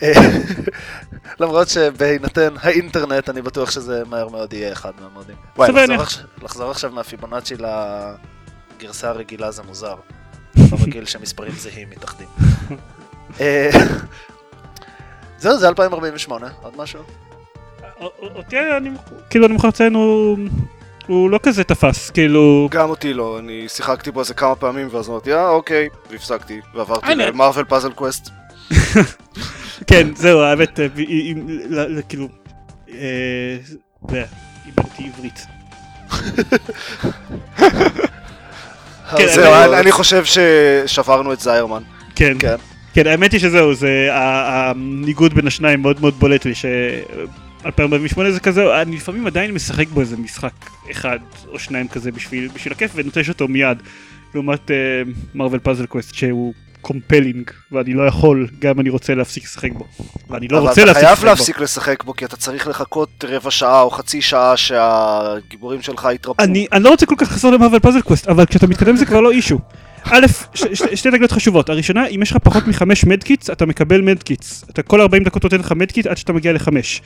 למרות שבהינתן האינטרנט, אני בטוח שזה מהר מאוד יהיה אחד מהמודים. וואי, לחזור. עכשיו- לחזור עכשיו מהפיבונאצ'י לגרסה הרגילה זה מוזר. לא רגיל שמספרים זהים מתאחדים. אה, זהו, זה 2048, עוד משהו? אותי אני, כאילו אני מוכרח לציין, הוא- הוא לא כזה תפס, כאילו... גם אותי לא, אני שיחקתי בו איזה כמה פעמים ואז אמרתי אה אוקיי, והפסקתי, ועברתי אני- ל Marvel Puzzle Quest. כן, זהו, האמת, אה, כאילו... אה, זה, איבדתי עברית. כן, זהו, אני- חושב ששברנו את איירמן. כן, כן. כן, האמת היא שזהו, זה הניגוד בין השניים מאוד מאוד בולט לי, ש... 2048 זה כזה, אני לפעמים עדיין משחק בו איזה משחק אחד או שניים כזה בשביל, בשביל הכיף ונוטש אותו מיד, לעומת Marvel Puzzle Quest שהוא compelling ואני לא יכול, גם אני רוצה להפסיק לשחק בו. ואני לא רוצה אבל להפסיק אתה חייב לשחק בו. להפסיק לשחק בו כי אתה צריך לחכות רבע שעה או חצי שעה שהגיבורים שלך יתרפאו. אני, אני לא רוצה כל כך לחזור ל Marvel Puzzle Quest, אבל כשאתה מתקדם זה כבר לא issue. א', ש, ש, שתי נקודות חשובות. הראשונה, אם יש לך פחות מחמש medkits, אתה מקבל medkits. אתה כל 40 דקות נותן לך medkit עד שאתה מגיע לחמש.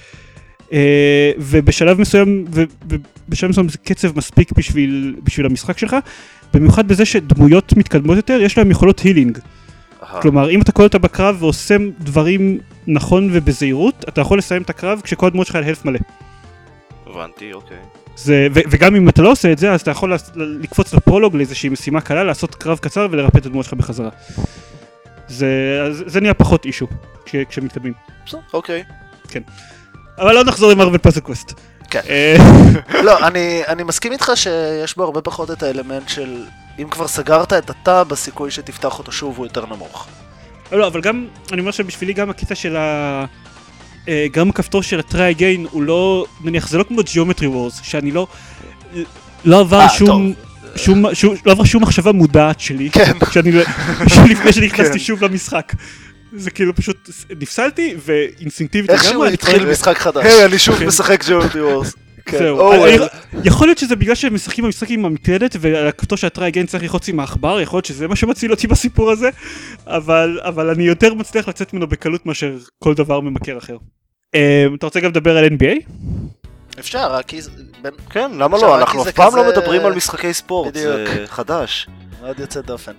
אה, ובשלב מסוים, ובשלב מסוים זה קצב מספיק בשביל, בשביל המשחק שלך, במיוחד בזה שדמויות מתקדמות יותר, יש להם יכולות הילינג. אהה. כלומר, אם אתה קורא אותה בקרב ועושה דברים נכון ובזהירות, אתה יכול לסיים את הקרב כשכל הדמות שלך על הלף מלא. הבנתי, אוקיי. זה, ו, וגם אם אתה לא עושה את זה, אז אתה יכול לקפוץ לפרולוג לאיזושהי משימה קלה, לעשות קרב קצר ולרפא את הדמות שלך בחזרה. זה, אז זה נהיה פחות אישו כש, כשמתקדמים. בסדר, אוקיי. אבל לא נחזור עם ארוול פאזל קווסט. כן. אה, לא, אני, אני מסכים איתך שיש בו הרבה פחות את האלמנט של אם כבר סגרת את הטאב, הסיכוי שתפתח אותו שוב הוא יותר נמוך. לא, אבל גם, אני אומר שבשבילי גם הקטע של ה... אה, גם הכפתור של ה-try again הוא לא, נניח זה לא כמו Geometry Wars, שאני לא, לא עבר אה, שום, שום, שום, לא עברה שום מחשבה מודעת שלי, כן. שאני, לפני שנכנסתי שוב למשחק. זה כאילו פשוט נפסלתי ואינסטינקטיבית לגמרי, אני התחיל משחק חדש. היי, אני שוב כן. משחק ג'ורדי וורס. זהו, אני- אה, יכול להיות שזה בגלל שהם משחקים במשחק עם המקלדת והכפתור של הטרי אגן צריך ללחוץ עם העכבר, יכול להיות שזה מה שמציל אותי בסיפור הזה, אבל אבל אני יותר מצליח לצאת ממנו בקלות מאשר כל דבר ממכר אחר. אה, אתה רוצה גם לדבר על NBA? אפשר, רק כי זה... כן, למה לא? אנחנו אף פעם לא מדברים על משחקי ספורט, זה. חדש. מאוד יוצא דופן.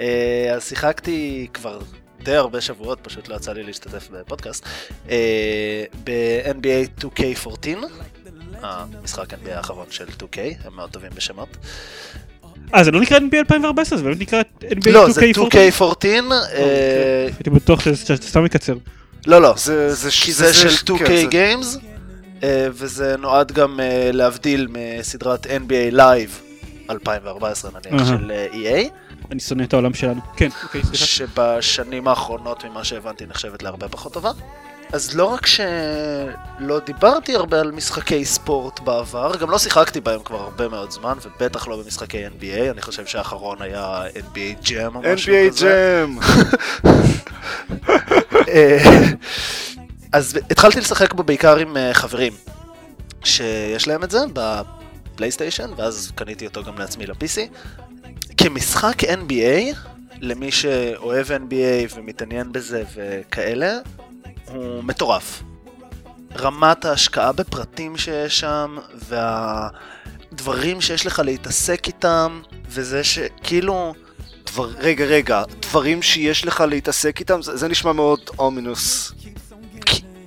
אה, אז שיחקתי כבר די הרבה שבועות, פשוט לא יצא לי להשתתף בפודקאסט, אה, ב-NBA 2K14, המשחק NBA האחרון של 2K, הם מאוד טובים בשמות. אה, זה לא נקרא NBA 2014, זה באמת נקרא NBA 2K14? לא, זה 2K14, אה, הייתי בטוח שזה- שאתה סתם מקצר. לא, לא, זה זה כי זה של 2K כן, Games, אה, וזה נועד גם אה, להבדיל מסדרת NBA Live 2014 נניח. של אה, EA, אני שונא את העולם שלנו. כן, אוקיי, סליחה. שבשנים האחרונות ממה שהבנתי נחשבת להרבה פחות טובה. אז לא רק שלא דיברתי הרבה על משחקי ספורט בעבר, גם לא שיחקתי בהם כבר הרבה מאוד זמן, ובטח לא במשחקי NBA, אני חושב שהאחרון היה NBA Jam או משהו NBA כזה. Jam! אה, אז התחלתי לשחק בו בעיקר עם אה, חברים שיש להם את זה בפלייסטיישן, ואז קניתי אותו גם לעצמי ל-PC. כמשחק NBA, למי שאוהב NBA ומתעניין בזה וכאלה, הוא מטורף. רמת ההשקעה בפרטים שיש שם, והדברים שיש לך להתעסק איתם, וזה שכאילו... דבר, רגע, רגע, דברים שיש לך להתעסק איתם, זה, זה נשמע מאוד אומינוס.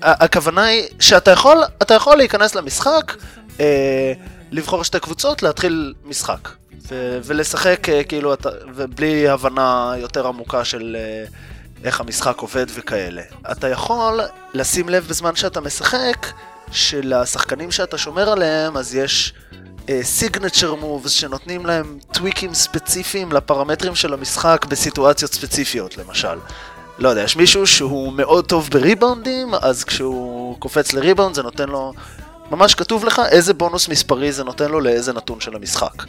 הכוונה היא שאתה יכול, יכול להיכנס למשחק, אה, לבחור שתי קבוצות, להתחיל משחק. ו- ולשחק אה, כאילו, אתה, ובלי הבנה יותר עמוקה של אה, איך המשחק עובד וכאלה. אתה יכול לשים לב בזמן שאתה משחק, שלשחקנים שאתה שומר עליהם, אז יש סיגנצ'ר מובס שנותנים להם טוויקים ספציפיים לפרמטרים של המשחק בסיטואציות ספציפיות, למשל. לא יודע, יש מישהו שהוא מאוד טוב בריבאונדים, אז כשהוא קופץ לריבאונד זה נותן לו... ממש כתוב לך איזה בונוס מספרי זה נותן לו לאיזה נתון של המשחק.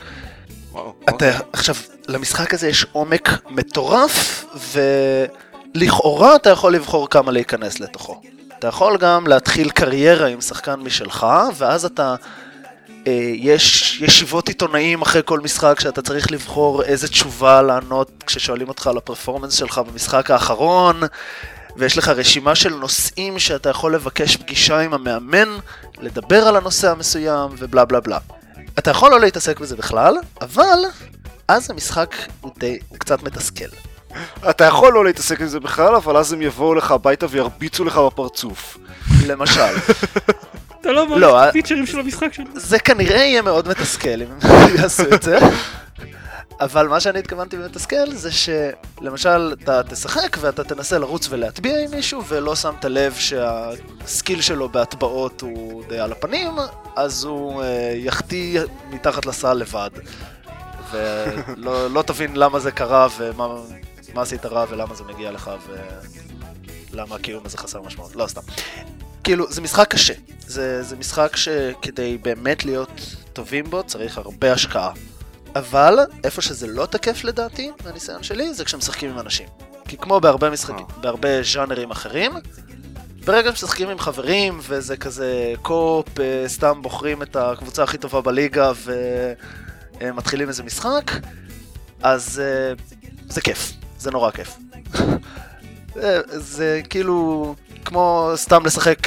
אתה, עכשיו, למשחק הזה יש עומק מטורף, ולכאורה אתה יכול לבחור כמה להיכנס לתוכו. אתה יכול גם להתחיל קריירה עם שחקן משלך, ואז אתה... אה, יש ישיבות עיתונאים אחרי כל משחק שאתה צריך לבחור איזה תשובה לענות כששואלים אותך על הפרפורמנס שלך במשחק האחרון, ויש לך רשימה של נושאים שאתה יכול לבקש פגישה עם המאמן, לדבר על הנושא המסוים ובלה בלה בלה. אתה יכול לא להתעסק בזה בכלל, אבל אז המשחק הוא די, הוא קצת מתסכל. אתה יכול לא להתעסק עם זה בכלל, אבל אז הם יבואו לך הביתה וירביצו לך בפרצוף. למשל, אתה לא לא, מעריך אה- פיצ'רים של המשחק שלו. זה כנראה יהיה מאוד מתסכל אם הם יעשו את זה. אבל מה שאני התכוונתי במתסכל זה שלמשל אתה תשחק ואתה תנסה לרוץ ולהטביע עם מישהו ולא שמת לב שהסקיל שלו בהטבעות הוא די על הפנים, אז הוא אה, יחטיא מתחת לסל לבד. ולא לא תבין למה זה קרה ומה מה עשית רע ולמה זה מגיע לך ולמה הקיום הזה חסר משמעות. לא, סתם. כאילו, זה משחק קשה. זה, זה משחק שכדי באמת להיות טובים בו צריך הרבה השקעה. אבל איפה שזה לא תקף לדעתי, מהניסיון שלי, זה כשמשחקים עם אנשים. כי כמו בהרבה משחקים, אה. בהרבה ז'אנרים אחרים, ברגע שמשחקים עם חברים וזה כזה קופ, אה, סתם בוחרים את הקבוצה הכי טובה בליגה ומתחילים איזה משחק, אז אה, זה כיף, זה נורא כיף. זה, זה כאילו כמו סתם לשחק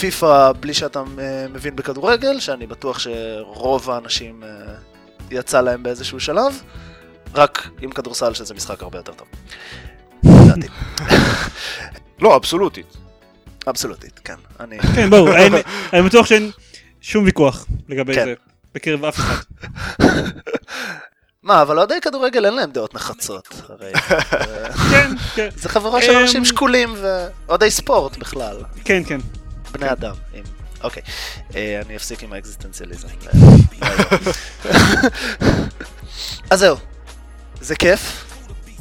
פיפא בלי שאתה מבין בכדורגל, שאני בטוח שרוב האנשים יצא להם באיזשהו שלב, רק עם כדורסל שזה משחק הרבה יותר טוב. לדעתי. לא, אבסולוטית. אבסולוטית, כן. אני... כן, ברור, אני בטוח שאין שום ויכוח לגבי כן. זה בקרב אף אחד. מה, אבל אוהדי כדורגל אין להם דעות נחרצות, הרי. זה- כן, כן, זה חבורה של אמ, אנשים שקולים ואוהדי ספורט בכלל. כן, כן. בני אדם. אם- אוקיי, אה, אני אפסיק עם האקזיסטנציאליזם. אז זהו, זה כיף.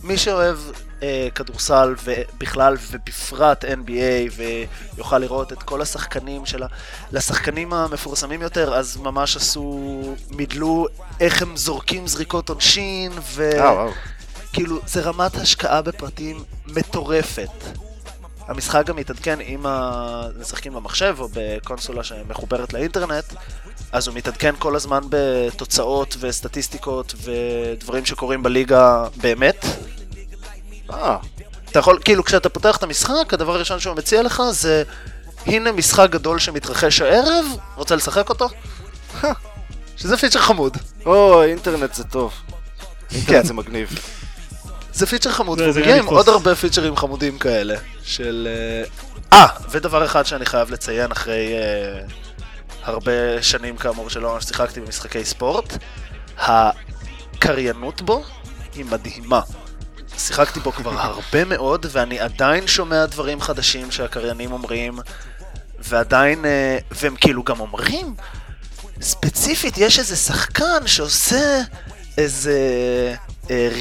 מי שאוהב אה, כדורסל ובכלל ובפרט NBA ויוכל לראות את כל השחקנים של ה... לשחקנים המפורסמים יותר, אז ממש עשו, מידלו איך הם זורקים זריקות עונשין, ו... אה, וואו. כאילו, זה רמת השקעה בפרטים מטורפת. המשחק גם מתעדכן אם משחקים במחשב או בקונסולה שמחוברת לאינטרנט, אז הוא מתעדכן כל הזמן בתוצאות וסטטיסטיקות ודברים שקורים בליגה באמת. אה, אתה יכול, כאילו, כשאתה פותח את המשחק, הדבר הראשון שהוא מציע לך זה, הנה משחק גדול שמתרחש הערב, רוצה לשחק אותו? שזה פיצ'ר חמוד. או, אינטרנט זה טוב. אינטרנט זה מגניב. זה פיצ'ר חמוד, והוא מגיע עם. עוד הרבה פיצ'רים חמודים כאלה, של... אה, אה, ודבר אחד שאני חייב לציין אחרי אה, הרבה שנים כאמור שלא ממש שיחקתי במשחקי ספורט, הקריינות בו היא מדהימה. שיחקתי בו כבר הרבה מאוד, ואני עדיין שומע דברים חדשים שהקריינים אומרים, ועדיין, אה, והם כאילו גם אומרים, ספציפית יש איזה שחקן שעושה איזה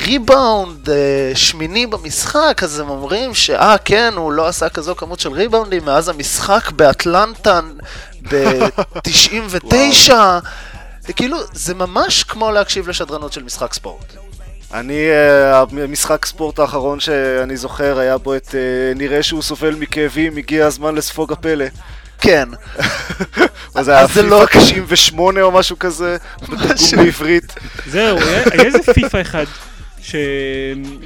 ריבאונד אה, שמיני במשחק, אז הם אומרים שאה כן, הוא לא עשה כזו כמות של ריבאונדים מאז המשחק באטלנטה ב-99. וכאילו, זה ממש כמו להקשיב לשדרנות של משחק ספורט. אני, uh, המשחק ספורט האחרון שאני זוכר היה בו את נראה שהוא סובל מכאבים, הגיע הזמן לספוג הפלא. כן. מה זה היה פיפא 98 או משהו כזה? בתרגום בעברית. זהו, היה איזה פיפא אחד.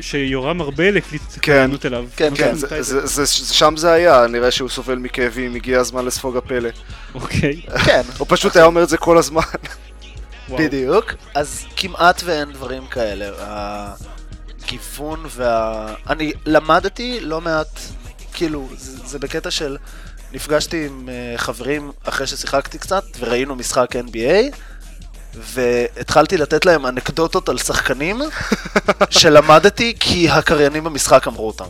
שיורם ארבל הקליט קריינות אליו. כן, כן, שם זה היה, נראה שהוא סובל מכאבים, הגיע הזמן לספוג הפלא. אוקיי. כן. הוא פשוט היה אומר את זה כל הזמן. בדיוק. אז כמעט ואין דברים כאלה. הגיוון וה... אני למדתי לא מעט, כאילו, זה בקטע של... נפגשתי עם uh, חברים אחרי ששיחקתי קצת, וראינו משחק NBA, והתחלתי לתת להם אנקדוטות על שחקנים שלמדתי כי הקריינים במשחק אמרו אותם.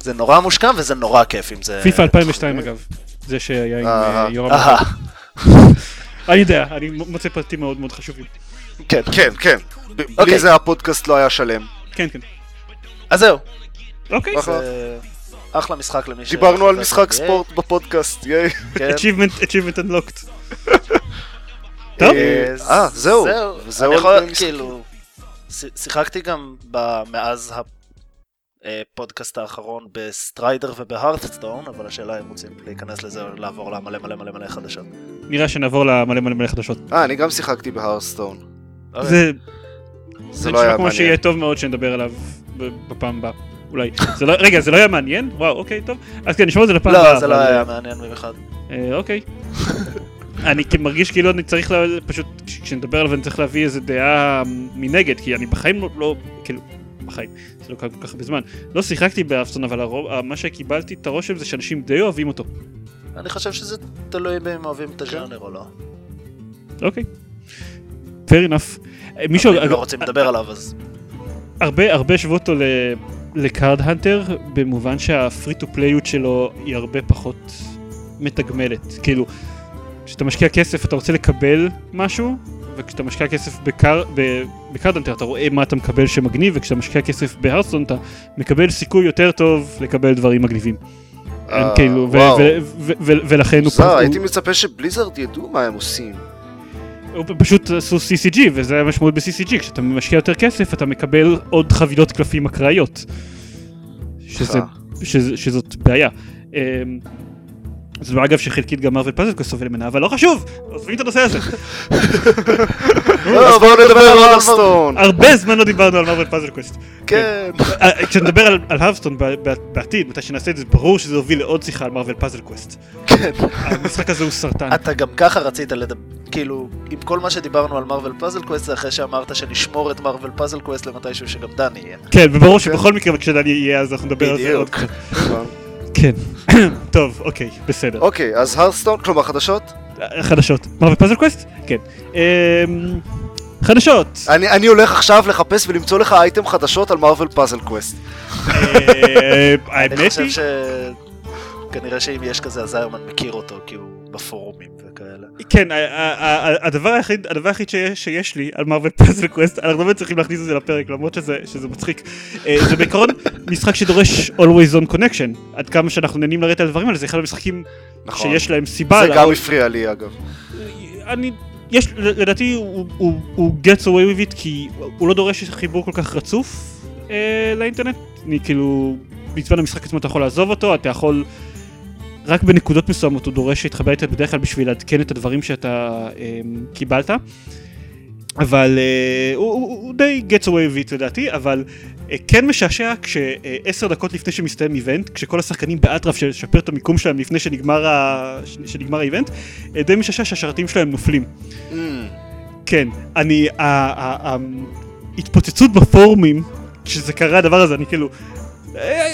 זה נורא מושקע וזה נורא כיף אם זה... פיפא 2002 אגב, זה שהיה עם אה, יורם. אני יודע, אני מוצא פרטים מאוד מאוד חשובים. כן, כן, כן. בלי אוקיי. זה הפודקאסט לא היה שלם. כן, כן. אז זהו. אוקיי. אחלה משחק למי ש... דיברנו על משחק ספורט בפודקאסט, ייי. כן. achievement unlocked. טוב. אה, זהו. זהו. אני יכול, כאילו, שיחקתי גם מאז הפודקאסט האחרון ב Strider וב Hearthstone, אבל השאלה אם רוצים להיכנס לזה או לעבור למלא מלא מלא מלא חדשות. נראה שנעבור למלא מלא מלא חדשות. אה, אני גם שיחקתי ב Hearthstone. אוקיי. זה... זה לא היה מעניין. כמו שיהיה טוב מאוד שנדבר עליו בפעם הבאה. אולי. לא, רגע, זה לא היה מעניין? וואו, אוקיי, טוב. אז כן, נשמור את זה לפעם הבאה. לא, זה לא היה מעניין במיוחד. אה, אוקיי. אני מרגיש כאילו אני צריך פשוט, כשנדבר עליו אני צריך להביא איזה דעה מנגד, כי אני בחיים לא, לא כאילו, בחיים, זה לא קרה כל כך הרבה זמן. לא שיחקתי ב Hearthstone, אבל הרוב, מה שקיבלתי את הרושם זה שאנשים די אוהבים אותו. אני חושב שזה תלוי אם אוהבים את הז'אנר או לא. אוקיי. fair enough. מישהו... אם לא רוצים לדבר עליו אז... הרבה, הרבה השוו אותו ל Card Hunter, במובן שה free to play יות שלו היא הרבה פחות מתגמלת. כאילו, כשאתה משקיע כסף אתה רוצה לקבל משהו, וכשאתה משקיע כסף בקר, ב Card Hunter אתה רואה מה אתה מקבל שמגניב, וכשאתה משקיע כסף ב Hearthstone אתה מקבל סיכוי יותר טוב לקבל דברים מגניבים. אה, כאילו, ולכן הוא... הייתי מצפה שב Blizzard ידעו מה הם עושים. הוא פשוט עשו CCG, וזה המשמעות ב-CCG, כשאתה משקיע יותר כסף אתה מקבל עוד חבילות קלפים אקראיות. שזאת בעיה. אמ, זה לא אגב שחלקית גם Marvel Puzzle סובל ממנה, אבל לא חשוב, עוזבים את הנושא הזה. לא, בואו נדבר על Hearthstone. הרבה זמן לא דיברנו על Marvel Puzzle Quest. כן. אה, כשנדבר על Hearthstone בעתיד, מתי שנעשה את זה, ברור שזה יוביל לעוד שיחה על Marvel Puzzle Quest. כן. המשחק הזה הוא סרטן. אתה גם ככה רצית לדבר, כאילו, עם כל מה שדיברנו על Marvel Puzzle Quest, זה אחרי שאמרת שנשמור את Marvel Puzzle Quest למתישהו שגם דני יהיה. כן, וברור שבכל מקרה כשדני יהיה אז אנחנו נדבר על זה עוד קצת. כן. טוב, אוקיי, בסדר. אוקיי, אז Hearthstone, כלומר חדשות? חדשות. מה, ב Puzzle Quest? כן. אמ, חדשות. אני, אני הולך עכשיו לחפש ולמצוא לך אייטם חדשות על Marvel Puzzle Quest. האמת היא... אני חושב ש... כנראה שאם יש כזה אז איירמן מכיר אותו כי הוא בפורומים. כן, הדבר היחיד, הדבר היחיד שיש, שיש לי על Marvel Puzzle Quest, אנחנו באמת צריכים להכניס את זה לפרק למרות שזה, שזה מצחיק. אה, זה בעיקרון משחק שדורש always on connection. עד כמה שאנחנו נהנים לרדת על הדברים האלה, זה אחד המשחקים נכון. שיש להם סיבה. זה גם הפריע לי אגב. אני, יש, לדעתי הוא, הוא, הוא gets away with it כי הוא לא דורש חיבור כל כך רצוף אה, לאינטרנט. אני כאילו, בזמן המשחק עצמו אתה יכול לעזוב אותו, אתה יכול... רק בנקודות מסוימות הוא דורש להתחבר איתה בדרך כלל בשביל לעדכן את הדברים שאתה אה, קיבלת. אבל אה, הוא, הוא, הוא די gets away with it לדעתי, אבל אה, כן משעשע כשעשר דקות לפני שמסתיים איבנט, כשכל השחקנים באטרף של לשפר את המיקום שלהם לפני שנגמר, ה, שנגמר האיבנט, אה, די משעשע שהשרתים שלהם נופלים. Mm. כן, אני, ההתפוצצות בפורומים, כשזה קרה הדבר הזה, אני כאילו, אה,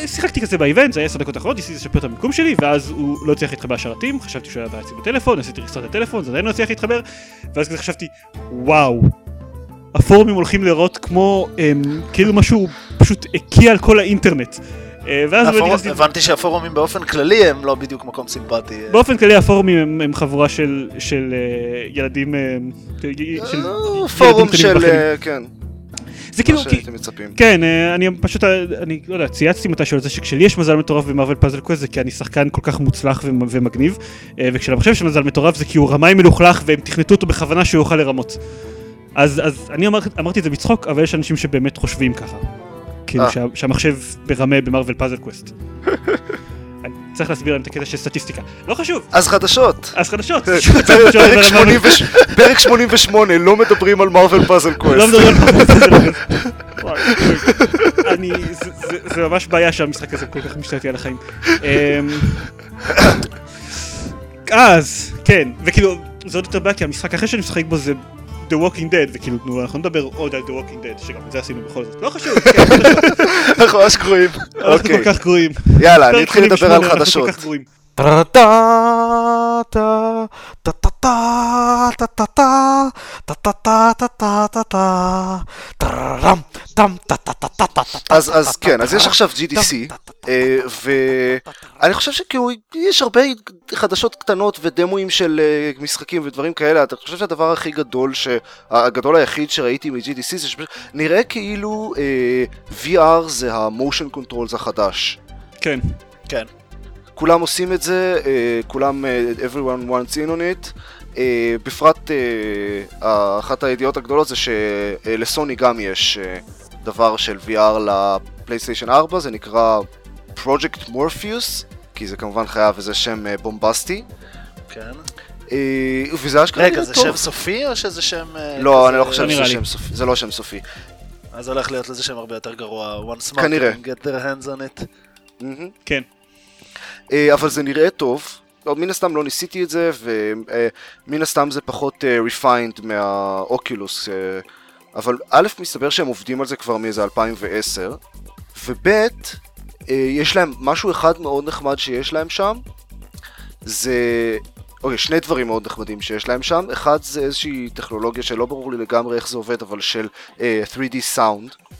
שיחקתי כזה באיבנט, זה היה עשר דקות אחרונות, ניסיתי לשפר את המיקום שלי, ואז הוא לא הצליח להתחבר לשרתים, חשבתי שהוא היה בעצם בטלפון, עשיתי ריסטרט לטלפון, זה עדיין לא הצליח להתחבר, ואז כזה חשבתי, וואו, הפורומים הולכים לראות כמו הם, אמ, כאילו משהו פשוט הקיע על כל האינטרנט. אה, ואז הפור... הבנתי שהפורומים באופן כללי הם לא בדיוק מקום סימפטי. אה. באופן כללי הפורומים הם, הם חבורה של, של ילדים, של פורום של, כן. זה כאילו, מה כי- שהייתם מצפים. כן, אה, אני פשוט, אה, אני לא יודע, צייצתי מתישהו על זה שכשלי יש מזל מטורף ב Marvel Puzzle Quest זה כי אני שחקן כל כך מוצלח ומ- ומגניב, אה, וכשלמחשב יש מזל מטורף זה כי הוא רמאי מלוכלך והם תכנתו אותו בכוונה שהוא יוכל לרמות. אז, אז אני אמר, אמרתי את זה בצחוק, אבל יש אנשים שבאמת חושבים ככה. כאילו. שה, שהמחשב מרמה ב Marvel Puzzle Quest. צריך להסביר להם את הקטע של סטטיסטיקה. לא חשוב, אז חדשות. אז חדשות. פרק 88 פרק 88, לא מדברים על Marvel Puzzle לא Quest. מדברים על Puzzle Quest. אני, זה- ממש בעיה שהמשחק הזה כל כך משתלט על החיים. אמ, אז, כן, וכאילו, זה עוד יותר בעיה כי המשחק אחרי שאני משחק בו זה The Walking Dead, וכאילו, נו, אנחנו נדבר עוד על The Walking Dead, שגם את זה עשינו בכל זאת. לא חשוב, כן. אנחנו ממש גרועים. אנחנו אוקיי, כל כך גרועים. יאללה, אני אתחיל לדבר 88, על חדשות. אז אז כן, אז יש עכשיו GDC, אה, ואני חושב שכאילו יש הרבה חדשות קטנות ודמוים של אה, משחקים ודברים כאלה, אתה חושב שהדבר הכי גדול, הגדול היחיד שראיתי מ-GDC זה שפשוט נראה כאילו אה, VR זה ה-motion controls החדש. כן. כן. כולם עושים את זה, אה, כולם, אה, everyone wants in on it. אה, בפרט אה, אחת הידיעות הגדולות זה שלסוני גם יש אה, דבר של VR לפלייסטיישן 4, זה נקרא Project Morpheus, כי זה כמובן חייב איזה שם אה, בומבסטי. כן. אה, וזה אשכרה רגע, זה טוב. שם סופי או שזה שם... אה, לא, כזה- אני לא חושב לא שזה. שם סופי, זה לא שם סופי. אז הולך להיות לזה שם הרבה יותר גרוע. One smart כנראה. can get their hands on it. מהמם. כן. אה, אבל זה נראה טוב. עוד מן הסתם לא ניסיתי את זה, ומן הסתם זה פחות אה, refined מהאוקילוס. אה, אבל א', מסתבר שהם עובדים על זה כבר מאיזה 2010, וב', אה, יש להם משהו אחד מאוד נחמד שיש להם שם, זה... אוקיי, שני דברים מאוד נחמדים שיש להם שם. אחד זה איזושהי טכנולוגיה שלא ברור לי לגמרי איך זה עובד, אבל של אה, 3D Sound,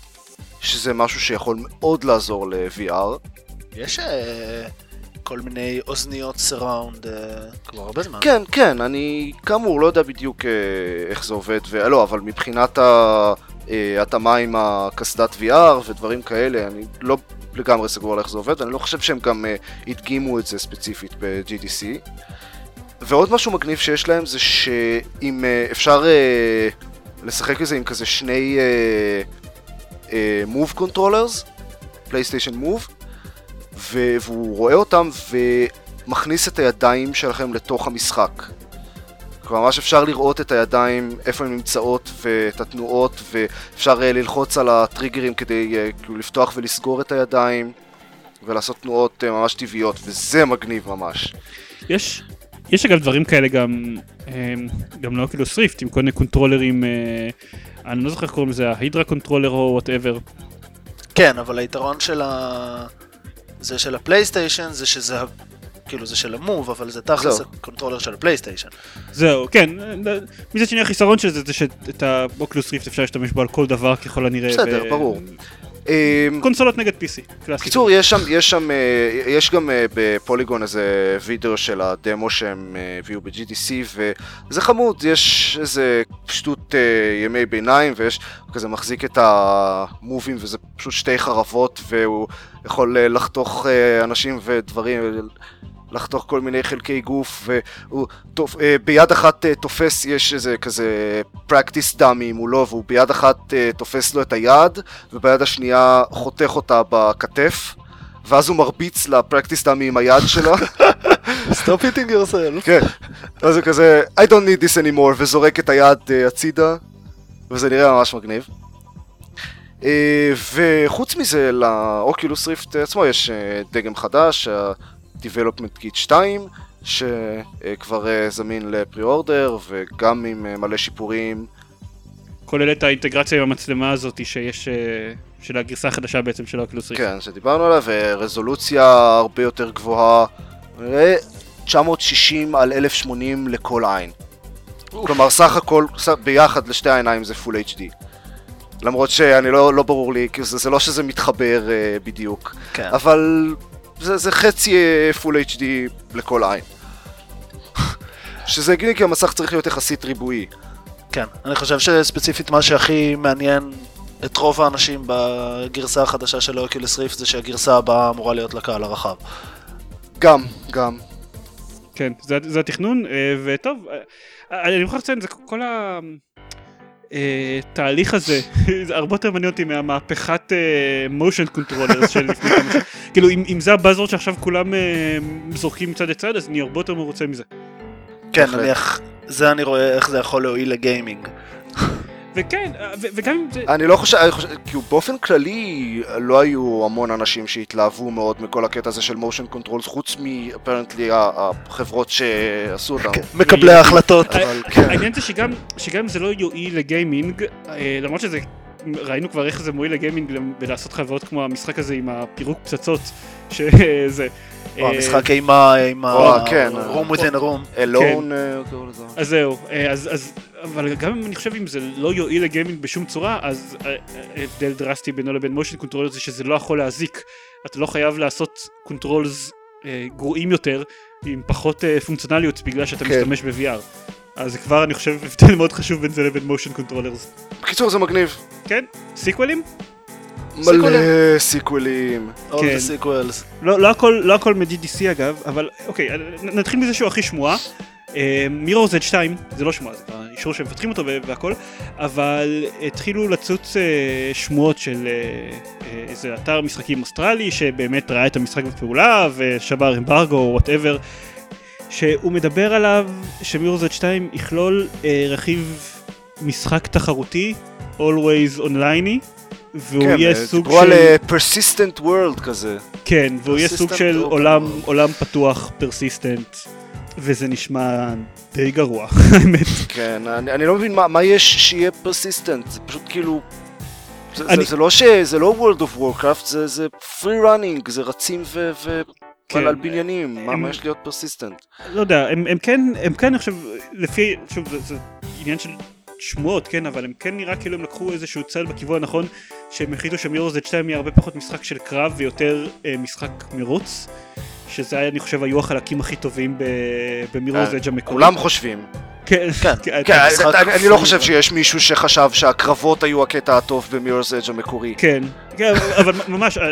שזה משהו שיכול מאוד לעזור ל-VR. יש אה, כל מיני אוזניות סיראונד כבר הרבה זמן. כן, כן, אני כאמור לא יודע בדיוק אה, איך זה עובד, ולא, אבל מבחינת ה- אה, ההתאמה עם הקסדת VR ודברים כאלה, אני לא לגמרי סגור על איך זה עובד, ואני לא חושב שהם גם אה, הדגימו את זה ספציפית ב-GDC. ועוד משהו מגניב שיש להם זה שאם אה, אפשר אה, לשחק בזה עם כזה שני אה, אה, Move Controllers, PlayStation Move, ו- והוא רואה אותם ומכניס את הידיים שלכם לתוך המשחק. כלומר, ממש אפשר לראות את הידיים, איפה הן נמצאות ואת התנועות, ואפשר אה, ללחוץ על הטריגרים כדי אה, כאילו לפתוח ולסגור את הידיים, ולעשות תנועות אה, ממש טבעיות, וזה מגניב ממש. יש, יש אגב דברים כאלה גם, גם ל-Oculus Rift, עם כל מיני קונטרולרים, אני לא זוכר איך קוראים לזה, ה-Hydra controller או whatever. כן, אבל היתרון של ה... זה של הפלייסטיישן זה שזה כאילו זה של ה-Move, אבל זה תכלס. ה-controller של הפלייסטיישן. זהו, כן, מצד שני החיסרון של זה זה שאת ה-Oculus Rift אפשר להשתמש בו על כל דבר ככל הנראה. בסדר, ו- ברור. אמ, קונסולות נגד PC, קלאסי. בקיצור, יש שם, יש שם, אה, יש גם אה, ב-Polygon איזה וידאו של הדמו שהם אה, הביאו ב-GDC, וזה חמוד, יש איזה פשטות ימי ביניים, ויש, הוא כזה מחזיק את המובים, וזה פשוט שתי חרבות, והוא יכול לחתוך אנשים ודברים, לחתוך כל מיני חלקי גוף, והוא תופ... אה, ביד אחת אה, תופס, יש איזה כזה practice dummy מולו, והוא ביד אחת אה, תופס לו את היד, וביד השנייה חותך אותה בכתף, ואז הוא מרביץ לפרקטיס דאמי עם היד שלו, Stop hitting yourself. כן, אז הוא כזה I don't need this anymore, וזורק את היד uh, הצידה, וזה נראה ממש מגניב. Uh, וחוץ מזה, לאוקילוס ריפט עצמו יש uh, דגם חדש, ה-Development Kit 2, שכבר uh, זמין לפרי-אורדר, וגם עם uh, מלא שיפורים. כולל את האינטגרציה עם המצלמה הזאת שיש, אה, של הגרסה החדשה בעצם של האוקלוס ריפט. כן, שדיברנו עליו, ורזולוציה הרבה יותר גבוהה, נראה 960 על 1080 לכל עין. כלומר, סך הכל, ביחד לשתי העיניים זה פול HD. למרות שאני לא, לא ברור לי, כי זה, זה לא שזה מתחבר uh, בדיוק, כן. אבל זה, זה חצי פול HD לכל עין. שזה הגיוני כי המסך צריך להיות יחסית ריבועי. כן. אני חושב שספציפית מה שהכי מעניין את רוב האנשים בגרסה החדשה של Oculus Rift זה שהגרסה הבאה אמורה להיות לקהל הרחב. גם, גם. כן, זה, זה התכנון, אה, וטוב, אה, אני מוכרח לציין, זה כל התהליך הזה, זה הרבה יותר מעניין אותי מהמהפכת motion controllers של לפני כמה שנים. כאילו, אם, אם זה ה-buzzword שעכשיו כולם זורקים מצד לצד, אז אני הרבה יותר מרוצה מזה. כן, נניח, זה אני רואה איך זה יכול להועיל לגיימינג. וכן, וגם אם זה... אני לא חושב, אני חושב, כאילו באופן כללי לא היו המון אנשים שהתלהבו מאוד מכל הקטע הזה של motion controls, חוץ מ-apparently החברות שעשו אותם. כן, מקבלי ההחלטות. כן. העניין זה שגם אם זה לא יועיל לגיימינג, אה, למרות שזה... ראינו כבר איך זה מועיל לגיימינג ולעשות חברות כמו המשחק הזה עם הפירוק פצצות, שזה... או המשחק עם ה... כן. room within a room. אלון. אז זהו, אז... אבל גם אם אני חושב אם זה לא יועיל לגיימינג בשום צורה, אז ההבדל דרסטי בינו לבין motion control זה שזה לא יכול להזיק. אתה לא חייב לעשות controls גרועים יותר, עם פחות פונקציונליות בגלל שאתה משתמש ב-VR. אז זה כבר אני חושב הבדל מאוד חשוב בין זה לבין motion controllers. בקיצור זה מגניב. כן, סיקוולים? מלא סיקוולים. כן. sequels. לא, לא הכל, לא הכל מ-GDC אגב, אבל אוקיי, נתחיל מזה שהוא הכי שמועה. מירו Z 2 זה לא שמועה, זה כבר אישור שמפתחים אותו והכל, אבל התחילו לצוץ אה, שמועות של אה, אה, איזה אתר משחקים אוסטרלי שבאמת ראה את המשחק בפעולה ושבר אמברגו או whatever, שהוא מדבר עליו שמירו Z 2 יכלול אה, רכיב משחק תחרותי, always onliney. והוא כן, יהיה סוג דיברו של... על אה, persistent world כזה. כן, והוא יהיה סוג Persistent של עולם. עולם פתוח, פרסיסטנט, וזה נשמע די גרוע, האמת. כן, אני, אני לא מבין מה, מה יש שיהיה persistent, זה פשוט כאילו... זה, אני- זה, זה לא ש... זה לא World of Warcraft, זה, זה free running, זה רצים ו... ו... כן. על, בניינים, מה, הם- מה יש להיות persistent? לא יודע, הם, הם כן, הם כן, אני חושב, לפי, שוב, זה, זה עניין של שמועות, כן, אבל הם כן נראה כאילו הם לקחו איזשהו צל בכיוון הנכון, שהם החליטו שמירו Z2 יהיה הרבה פחות משחק של קרב ויותר אה, משחק מרוץ, שזה היה, אני חושב, היו החלקים הכי טובים ב- במירו אה, המקורי. כולם חושבים. כן, כן, כן, כן, אני, לא. חושב שיש מישהו שחשב שהקרבות היו הקטע הטוב במירס אג' המקורי. כן, כן, אבל ממש, אה,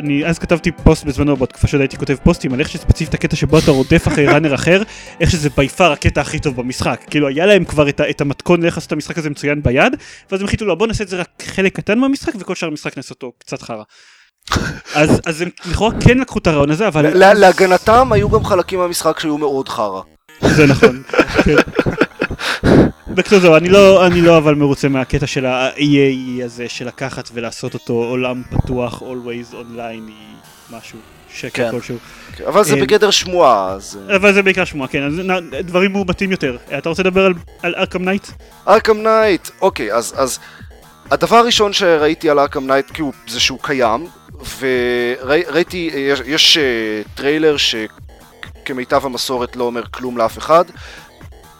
אני אז כתבתי פוסט בזמנו, בתקופה שעוד הייתי כותב פוסטים, על איך שספציפית הקטע שבו אתה רודף אחרי ראנר אחר, איך שזה בי פאר הקטע הכי טוב במשחק. כאילו היה להם כבר את, את המתכון לאיך לעשות את המשחק הזה מצוין ביד, ואז הם החליטו לו בוא נעשה את זה רק חלק קטן מהמשחק, וכל שאר המשחק נעשה אותו קצת חרא. אז, אז הם לכאורה כן לקחו את הרעיון הזה, אבל לה- להגנתם היו גם חלקים מהמשחק שהיו מאוד חרא. זה נכון. כן. בקיצור אני לא, אני לא אבל מרוצה מהקטע של ה-EA הזה, של לקחת ולעשות אותו עולם פתוח, always online, היא משהו, שקר כן. כלשהו. אבל זה אה, בגדר שמועה, אז... אבל זה בעיקר שמועה, כן, אז דברים מאומתים יותר. אתה רוצה לדבר על- על Arkham Knight? Arkham Knight, אוקיי, אז, אז הדבר הראשון שראיתי על Arkham Knight זה שהוא קיים, וראיתי, יש, יש אה, טריילר שכמיטב המסורת לא אומר כלום לאף אחד.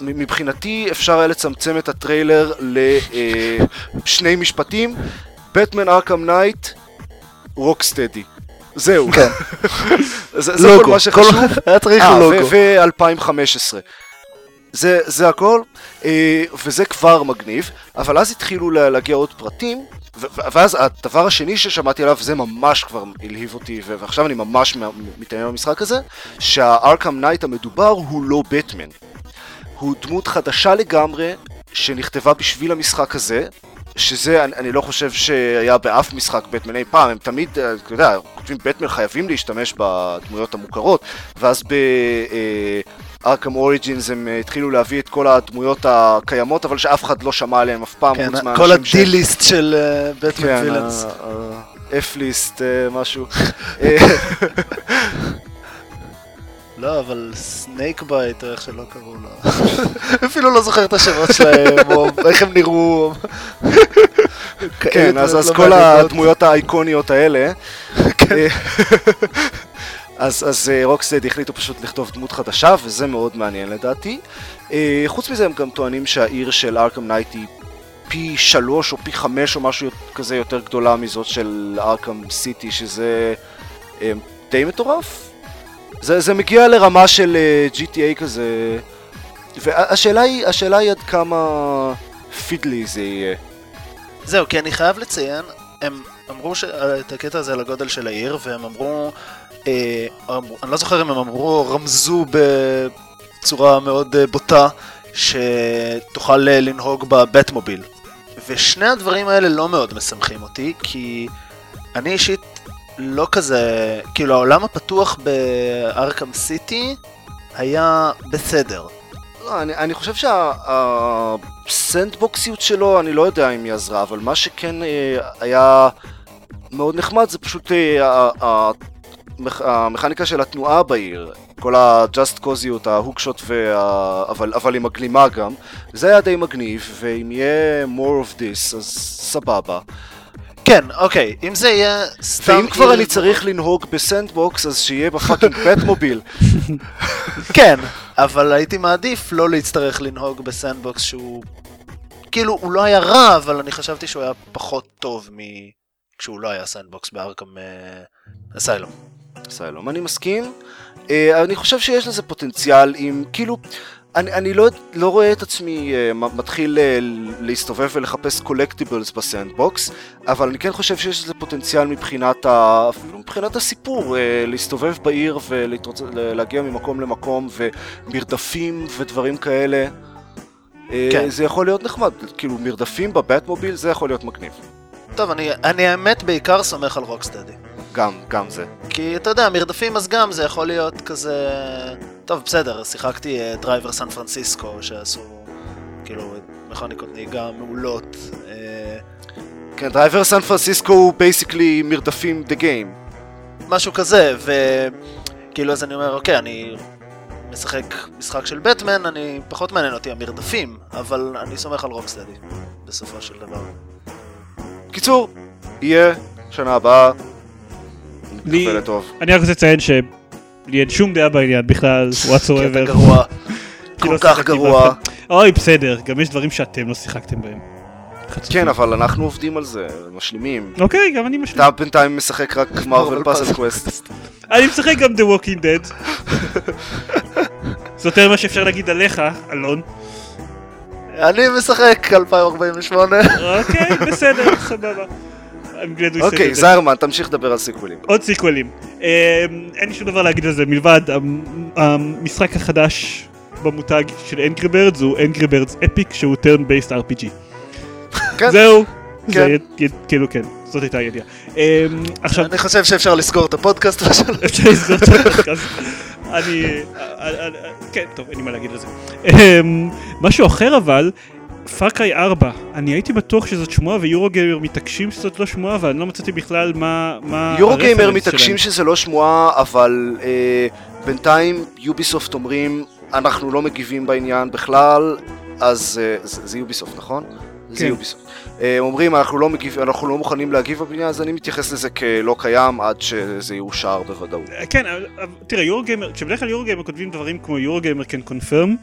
מבחינתי אפשר היה לצמצם את הטריילר לשני משפטים, Batman Arkham Knight, Rocksteady. זהו. כן. זה, זה כל לוגו, מה שחשוב. היה צריך אה, לוגו. ו-2015. זה, זה הכל, אה, וזה כבר מגניב, אבל אז התחילו לה- להגיע עוד פרטים, ואז הדבר השני ששמעתי עליו, זה ממש כבר הלהיב אותי, ועכשיו אני ממש מתעניין במשחק הזה, שה-Arkham Knight המדובר הוא לא בטמן. הוא דמות חדשה לגמרי, שנכתבה בשביל המשחק הזה, שזה, אני, אני לא חושב שהיה באף משחק בטמן אי פעם, הם תמיד, אה, אתה יודע, כותבים בטמן חייבים להשתמש בדמויות המוכרות, ואז בארכם אוריג'ינס הם אה, התחילו להביא את כל הדמויות הקיימות, אבל שאף אחד לא שמע עליהם אף פעם, כן, חוץ כל מהאנשים ש- הדיליסט של אה, בטמן כן, וילאנס. ה-F-ליסט, משהו. אה, לא, אבל Snake Bite, איך שלא קראו לו. אפילו לא זוכר את השמות שלהם, או איך הם נראו. כן, אז, לא כל. הדמויות האיקוניות האלה. אה, אז, אז אה, Rocksteady החליטו פשוט לכתוב דמות חדשה, וזה מאוד מעניין לדעתי. אה, חוץ מזה הם גם טוענים שהעיר של Arkham Knight היא פי שלוש או פי חמש או משהו כזה יותר גדולה מזאת של Arkham City, שזה אה, די מטורף. זה, זה מגיע לרמה של אה, GTA כזה, והשאלה היא, השאלה היא עד כמה פידלי זה יהיה. זהו, כי אני חייב לציין, הם אמרו ש... את הקטע הזה על הגודל של העיר, והם אמרו, אה, אמרו, אני לא זוכר אם הם אמרו, רמזו בצורה מאוד אה, בוטה, שתוכל אה, לנהוג בבטמוביל. ושני הדברים האלה לא מאוד משמחים אותי, כי אני אישית לא כזה, כאילו העולם הפתוח בארקם סיטי היה בסדר. לא, אני, אני חושב שהסנדבוקסיות שלו, אני לא יודע אם היא עזרה, אבל מה שכן אה, היה מאוד נחמד זה פשוט אה, המכ... המכניקה של התנועה בעיר. כל ה-just causeיות, ההוקשוט, וה... אבל, אבל עם הגלימה גם. זה היה די מגניב, ואם יהיה more of this, אז סבבה. כן, אוקיי, אם זה יהיה סתם... ואם כבר אני צריך לנהוג בסנדבוקס, אז שיהיה בפאקינג בטמוביל. כן, אבל הייתי מעדיף לא להצטרך לנהוג ב-sandbox שהוא... כאילו, הוא לא היה רע, אבל אני חשבתי שהוא היה פחות טוב מכשהוא לא היה sandbox ב-Arkham Asylum. Asylum, אני מסכים. אה, אני חושב שיש לזה פוטנציאל אם, כאילו... אני, אני לא, לא רואה את עצמי אה, מתחיל אה, להסתובב ולחפש collectibles ב-sandbox, אבל אני כן חושב שיש לזה פוטנציאל מבחינת, ה, אפילו מבחינת הסיפור, אה, להסתובב בעיר ולהגיע ממקום למקום ומרדפים ודברים כאלה. כן. אה, זה יכול להיות נחמד, כאילו מרדפים בבטמוביל זה יכול להיות מגניב. טוב, אני, אני האמת בעיקר סומך על Rocksteady. גם, גם זה. כי אתה יודע, מרדפים אז גם זה יכול להיות כזה... טוב, בסדר, שיחקתי Driver San Francisco, שעשו כאילו מכניקות נהיגה מעולות. אה, כן, Driver San Francisco הוא basically מרדפים the game. משהו כזה, וכאילו אז אני אומר, אוקיי, אני משחק משחק של בטמן, אני פחות מעניין אותי המרדפים, אבל אני סומך על Rocksteady, בסופו של דבר. קיצור, יהיה שנה הבאה, לי... אני רק רוצה לציין ש... לי אין שום דעה בעניין בכלל, whatsoever. קטע גרוע. כל כך גרוע. אוי, בסדר, גם יש דברים שאתם לא שיחקתם בהם. כן, אבל אנחנו עובדים על זה, משלימים. אוקיי, גם אני משלים. אתה בינתיים משחק רק Marvel Puzzle Quest. אני משחק גם The Walking Dead. זה יותר מה שאפשר להגיד עליך, אלון. אני משחק 2048. אוקיי, בסדר, סבבה. אוקיי, זיירמן, תמשיך לדבר על סיקוולים. עוד סיקוולים. אמ, אין לי שום דבר להגיד על זה מלבד המשחק החדש במותג של אנגרי בירדס הוא אנגרי בירדס אפיק שהוא turn based RPG. זהו. כן. כאילו כן, זאת הייתה הידיעה. אמ, עכשיו... אני חושב שאפשר לסגור את הפודקאסט. אפשר לסגור את הפודקאסט. אני... כן, טוב, אין לי מה להגיד על זה. אמ, משהו אחר אבל, פארקריי 4, אני הייתי בטוח שזאת שמועה ויורו גיימר מתעקשים שזאת לא שמועה ואני לא מצאתי בכלל מה... מה יורו גיימר מתעקשים שזה לא שמועה אבל אה, בינתיים יוביסופט אומרים אנחנו לא מגיבים בעניין בכלל אז אה, זה, זה יוביסופט נכון? כן. זה יוביסופט. אה, אומרים אנחנו לא, מגיב, אנחנו לא מוכנים להגיב בבניין אז אני מתייחס לזה כלא קיים עד שזה יאושר בוודאות. כן, תראה Eurogamer, כשבדרך כלל Eurogamer כותבים דברים כמו Eurogamer can confirm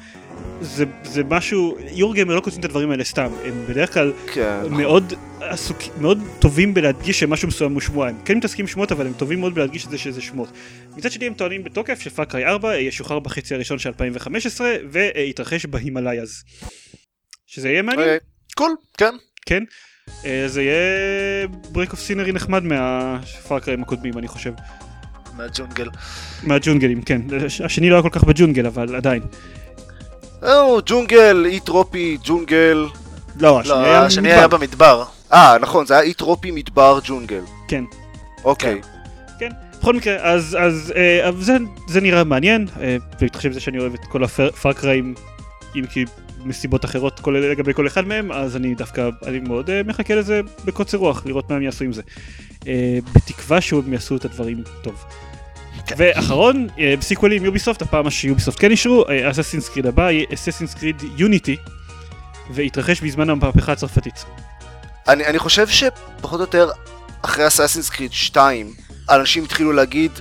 זה, זה משהו, Eurogamer לא כותבים את הדברים האלה סתם, הם בדרך כלל כן. מאוד, עסוק, מאוד טובים בלהדגיש שמשהו מסוים הוא שמועה, הם כן מתעסקים שמועות אבל הם טובים מאוד בלהדגיש את זה שזה שמועות. מצד שני הם טוענים בתוקף ש Far Cry 4 ישוחרר בחצי הראשון של 2015 ויתרחש ב Himalayas. שזה יהיה מעניין. cool, כן. כן. אה, זה יהיה break of scenery נחמד מה Far Cry ים הקודמים אני חושב. מהג'ונגל. מהג'ונגלים, כן. השני לא היה כל כך בג'ונגל אבל עדיין. או, ג'ונגל, אי טרופי, ג'ונגל. לא, השני היה במדבר. אה, נכון, זה היה אי טרופי, מדבר, ג'ונגל. כן. אוקיי. כן. בכל מקרה, אז, אז אה, זה, זה נראה מעניין, אה, בהתחשב בזה שאני אוהב את כל הפארקראים, אם כי מסיבות אחרות כל, לגבי כל אחד מהם, אז אני דווקא, אני מאוד אה, מחכה לזה בקוצר רוח, לראות מה הם יעשו עם זה. אה, בתקווה שהם יעשו את הדברים טוב. ואחרון, אה, בסיקוולים יוביסופט, הפעם שיוביסופט כן אישרו, אססינס קריד הבא יהיה אססינס קריד יוניטי, והתרחש בזמן המהפכה הצרפתית. אני, אני חושב שפחות או יותר אחרי אססינס קריד 2, אנשים התחילו להגיד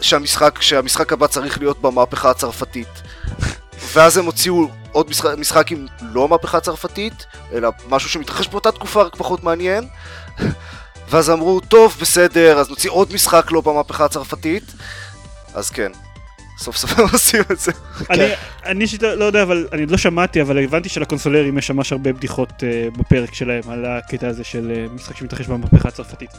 שהמשחק, שהמשחק הבא צריך להיות במהפכה הצרפתית. ואז הם הוציאו עוד משחק, משחק עם לא מהפכה צרפתית, אלא משהו שמתרחש באותה תקופה רק פחות מעניין. ואז אמרו, טוב, בסדר, אז נוציא עוד משחק לא במהפכה הצרפתית. אז כן. סוף סוף הם עושים את זה. אני, אני אישית לא יודע, אבל אני עוד לא שמעתי, אבל הבנתי שלקונסולרים יש ממש הרבה בדיחות אה, בפרק שלהם על הקטע הזה של אה, משחק שמתרחש במהפכה הצרפתית.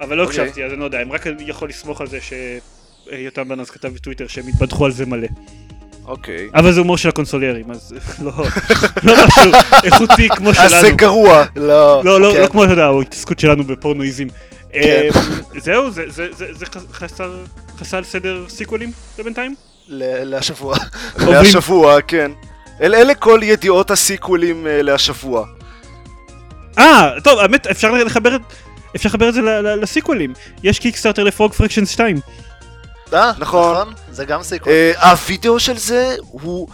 אבל לא אוקיי. הקשבתי, אז אני לא יודע, אם רק אני יכול לסמוך על זה שיותם בנאז כתב בטוויטר שהם התבדחו על זה מלא. אוקיי. אבל זה הומור של הקונסולרים, אז לא לא משהו איכותי כמו אז זה שלנו. גרוע. לא, לא, לא, כן. לא כמו, אתה יודע, ההתעסקות שלנו בפורנואיזם. אה, זהו, זה- זה זה- זה חסר חסר סדר סיקוולים לבינתיים? להשבוע. להשבוע, כן. אל אלה כל ידיעות הסיקוולים אה, להשבוע. אה, טוב, האמת, אפשר לחבר את... אפשר לחבר את זה לסיקוולים. יש קיקסטארטר לפרוג פרקשן 2. אה, נכון. נכון. זה גם sequel. אה, הווידאו של זה הוא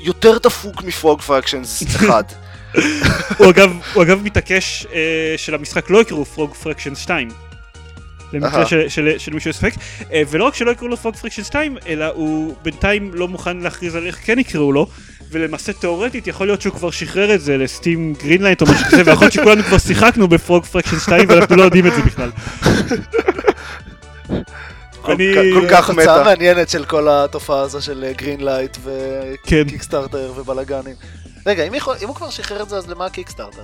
יותר דפוק מ Frog Fractions 1. הוא אגב, הוא אגב מתעקש אה, שלמשחק לא יקראו Frog Fractions 2. במקרה. של, של, של מישהו ספק, אה, ולא רק שלא יקראו לו Frog Fractions 2, אלא הוא בינתיים לא מוכן להכריז על איך כן יקראו לו, ולמעשה תאורטית יכול להיות שהוא כבר שחרר את זה ל Steam Greenlight או משהו כזה, ויכול להיות שכולנו כבר שיחקנו ב Frog Fractions 2 ואנחנו לא יודעים את זה בכלל. כל אני- כך- כל כך תוצאה מתה. מעניינת של כל התופעה הזו של Greenlight כן. ו Kickstarter ובלאגנים. רגע, אם הוא כבר שחרר את זה, אז למה Kickstarter?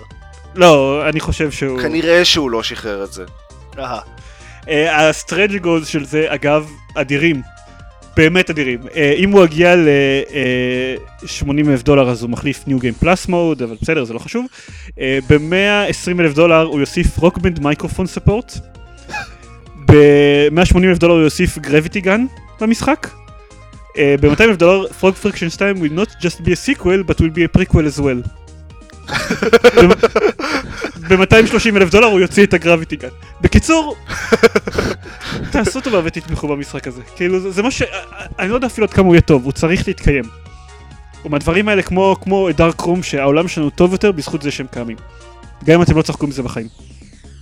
לא, אני חושב שהוא... כנראה שהוא לא שחרר את זה. אהה. ה stretch goals של זה, אגב, אדירים. באמת אדירים. אה, אם הוא יגיע ל-80 אלף דולר אז הוא מחליף New Game Plus mode, אבל בסדר, זה לא חשוב. ב-120 אלף דולר הוא יוסיף Rock Band microphone support. ב-180 אלף דולר הוא יוסיף גרביטי גן למשחק. ב-200 אלף דולר פרוג פרקשן 2 will not just be a sequel but will be a prequel as well. ב-230 אלף דולר הוא יוציא את הגרביטי גן. בקיצור, תעשו טובה ותתמכו במשחק הזה. כאילו זה, מה ש... אני לא יודע אפילו עד כמה הוא יהיה טוב, הוא צריך להתקיים. ומהדברים האלה כמו, דארק רום שהעולם שלנו טוב יותר בזכות זה שהם קיימים. גם אם אתם לא תשחקו עם זה בחיים.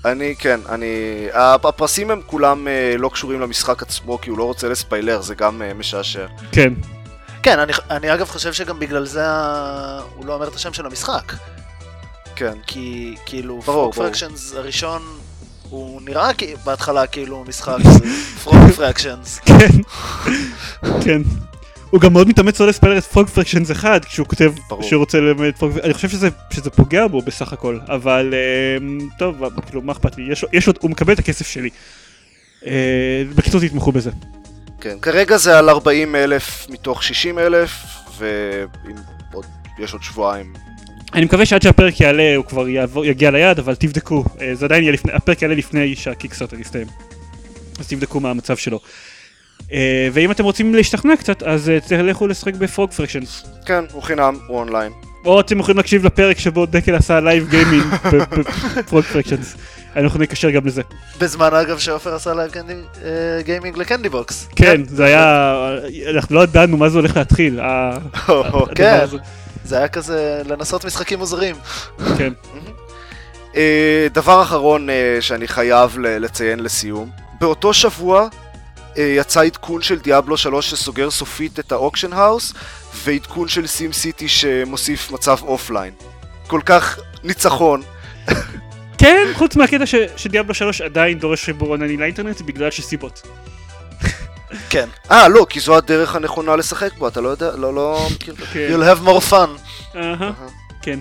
אני, כן, אני... הפ- הפרסים הם כולם אה, לא קשורים למשחק עצמו, כי הוא לא רוצה לספיילר, זה גם אה, משעשע. כן. כן, אני- אני אגב חושב שגם בגלל זה הוא לא אומר את השם של המשחק. כן. כי כאילו ברור. Fractions הראשון, הוא נראה בהתחלה כאילו משחק Frog Fractions. כן. כן. הוא גם מאוד מתאמץ לא לספיילר את Frog Fractions 1 כשהוא כותב ברור. שהוא רוצה ללמד Frog אני חושב שזה, שזה פוגע בו בסך הכל אבל אה, טוב כאילו מה אכפת לי יש, יש עוד הוא מקבל את הכסף שלי. אה, בקיצור תתמכו בזה. כן, כרגע זה על 40 אלף מתוך 60 אלף, ואם עוד, שבועיים. אני מקווה שעד שהפרק יעלה הוא כבר יעבור, יגיע ליעד אבל תבדקו אה, זה עדיין יהיה לפני הפרק יעלה לפני שה Kickstarter יסתיים. אז תבדקו מה המצב שלו. אה, ואם אתם רוצים להשתכנע קצת אז אה, תלכו לשחק ב Frog Fractions. כן, הוא חינם, הוא אונליין. או אתם יכולים להקשיב לפרק שבו דקל עשה live gaming ב Frog Fractions. אנחנו נקשר גם לזה. בזמן אגב שעופר עשה live gaming ל Candy Box. כן, זה היה, אנחנו לא ידענו מה זה הולך להתחיל. כן. זה היה כזה לנסות משחקים מוזרים. כן. אה, דבר אחרון אה, שאני חייב לציין לסיום, באותו שבוע אה, יצא עדכון של Diablo 3 שסוגר סופית את האוקשן האוס, ועדכון של SimCity שמוסיף מצב אופליין. כל כך ניצחון. כן, חוץ מהקטע ש- ש Diablo 3 עדיין דורש חיבור עונני לאינטרנט בגלל שסיבות. כן. אה, לא, כי זו הדרך הנכונה לשחק בו, אתה לא יודע, לא, לא. כן. You'll have more fun. אהה, כן.